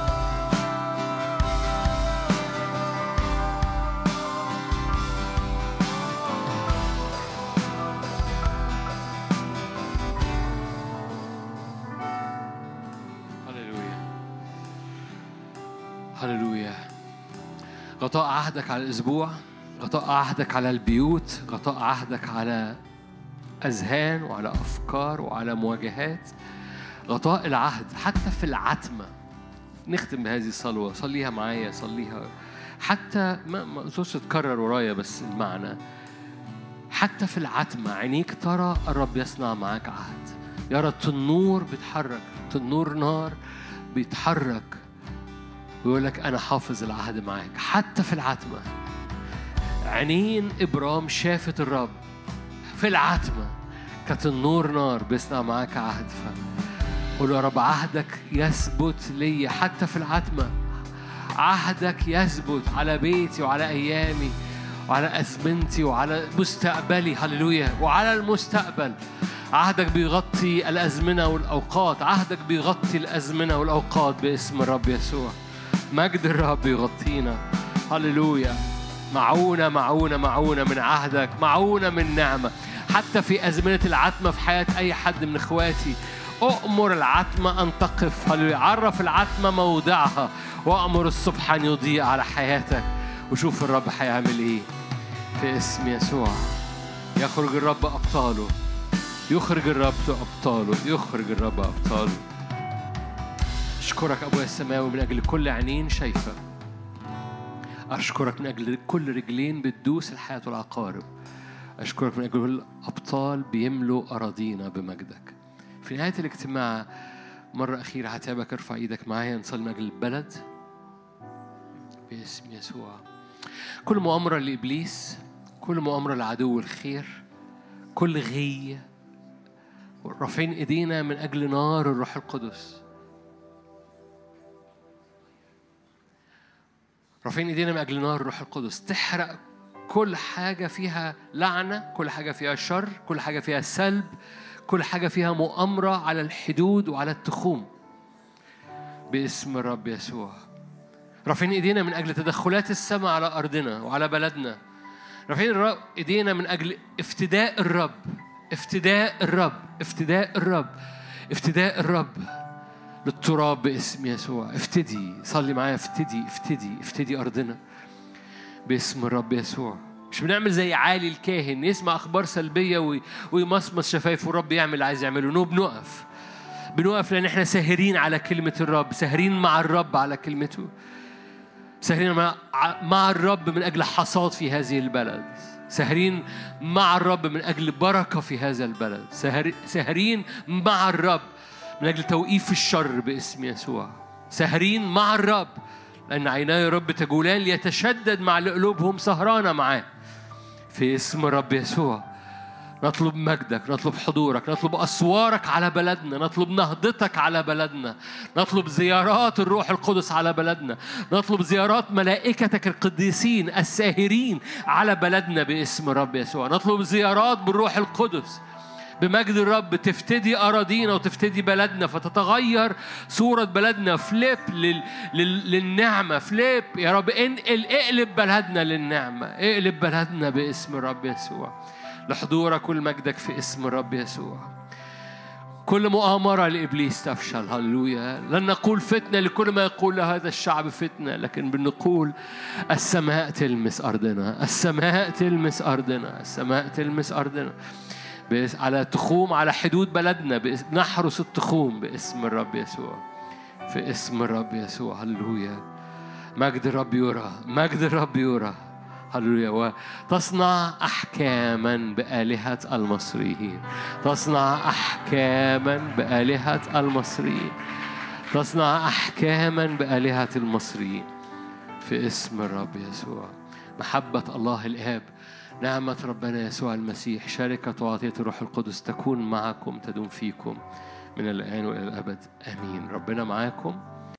غطاء عهدك على الأسبوع غطاء عهدك على البيوت غطاء عهدك على أذهان وعلى أفكار وعلى مواجهات. غطاء العهد حتى في العتمة. نختم بهذه الصلوة صليها معايا صليها. حتى ما ما تكرر ورايا بس المعنى. حتى في العتمة عينيك ترى الرب يصنع معاك عهد. يرى التنور بيتحرك تنور نار بيتحرك ويقول لك أنا حافظ العهد معاك حتى في العتمة. عينين إبرام شافت الرب في العتمة. كانت النور نار بيصنع معاك عهد قول يا رب عهدك يثبت لي حتى في العتمة. عهدك يثبت على بيتي وعلى أيامي وعلى أزمنتي وعلى مستقبلي. هللويا. وعلى المستقبل. عهدك بيغطي الأزمنة والأوقات. عهدك بيغطي الأزمنة والأوقات باسم الرب يسوع. مجد الرب يغطينا. هللويا. معونة معونة معونة من عهدك معونة من نعمة. حتى في أزمنة العتمة في حياة أي حد من إخواتي أؤمر العتمة أن تقف. هللويا. عرف العتمة موضعها وأمر الصبح أن يضيء على حياتك. وشوف الرب هيعمل إيه. في اسم يسوع. يخرج الرب أبطاله. يخرج الرب أبطاله. يخرج الرب أبطاله. أشكرك أبويا السماوي من أجل كل عينين شايفة. أشكرك من أجل كل رجلين بتدوس الحياة والعقارب أشكرك من أجل كل أبطال بيملوا أراضينا بمجدك. في نهاية الاجتماع مرة أخيرة هتابك ارفع إيدك معايا نصلي من أجل البلد. باسم يسوع. كل مؤامرة لإبليس كل مؤامرة لعدو الخير كل غي. رافعين إيدينا من أجل نار الروح القدس. رافعين ايدينا من أجل نار الروح القدس. تحرق كل حاجة فيها لعنة كل حاجة فيها شر كل حاجة فيها سلب كل حاجة فيها مؤامرة على الحدود وعلى التخوم. باسم الرب يسوع. رافعين ايدينا من أجل تدخلات السماء على أرضنا وعلى بلدنا. رافعين ايدينا من أجل افتداء الرب. افتداء الرب. افتداء الرب. افتداء الرب. للتراب باسم يسوع. افتدي صلي معايا. افتدي افتدي افتدي أرضنا باسم الرب يسوع. مش بنعمل زي عالي الكاهن يسمع أخبار سلبية وي- ويمصمص شفايفه والرب يعمل اللي عايز يعمله. نو بنقف. بنقف لأن إحنا ساهرين على كلمة الرب ساهرين مع الرب على كلمته. ساهرين مع, الرب من أجل حصاد في هذه البلد. ساهرين مع الرب من أجل بركة في هذا البلد. ساهر- ساهرين مع الرب من أجل توقيف الشر باسم يسوع. ساهرين مع الرب لأن عيناي الرب تجولان ليتشدد مع قلوبهم سهرانه معاه. في اسم الرب يسوع نطلب مجدك نطلب حضورك نطلب أسوارك على بلدنا نطلب نهضتك على بلدنا نطلب زيارات الروح القدس على بلدنا نطلب زيارات ملائكتك القديسين الساهرين على بلدنا باسم الرب يسوع نطلب زيارات بالروح القدس. بمجد الرب تفتدي أراضينا وتفتدي بلدنا فتتغير صورة بلدنا. فليب لل... لل... للنعمة. فليب يا رب انقل اقلب بلدنا للنعمة. اقلب بلدنا باسم الرب يسوع. لحضورك ولمجدك في اسم الرب يسوع. كل مؤامرة لإبليس تفشل. هللويا. لن نقول فتنة لكل ما يقول هذا الشعب فتنة لكن بنقول السماء تلمس أرضنا. السماء تلمس أرضنا. السماء تلمس أرضنا. على تخوم على حدود بلدنا. نحرس التخوم باسم الرب يسوع. في اسم الرب يسوع. هللويا. مجد الرب يرى. مجد الرب يرى. هللويا. وتصنع أحكاما بآلهة المصريين. تصنع أحكاما بآلهة المصريين. تصنع أحكاما بآلهة المصريين. في اسم الرب يسوع. محبة الله الآب. نعمة ربنا يسوع المسيح شركة وعطية الروح القدس تكون معكم تدوم فيكم من الآن وإلى الأبد. آمين. ربنا معاكم.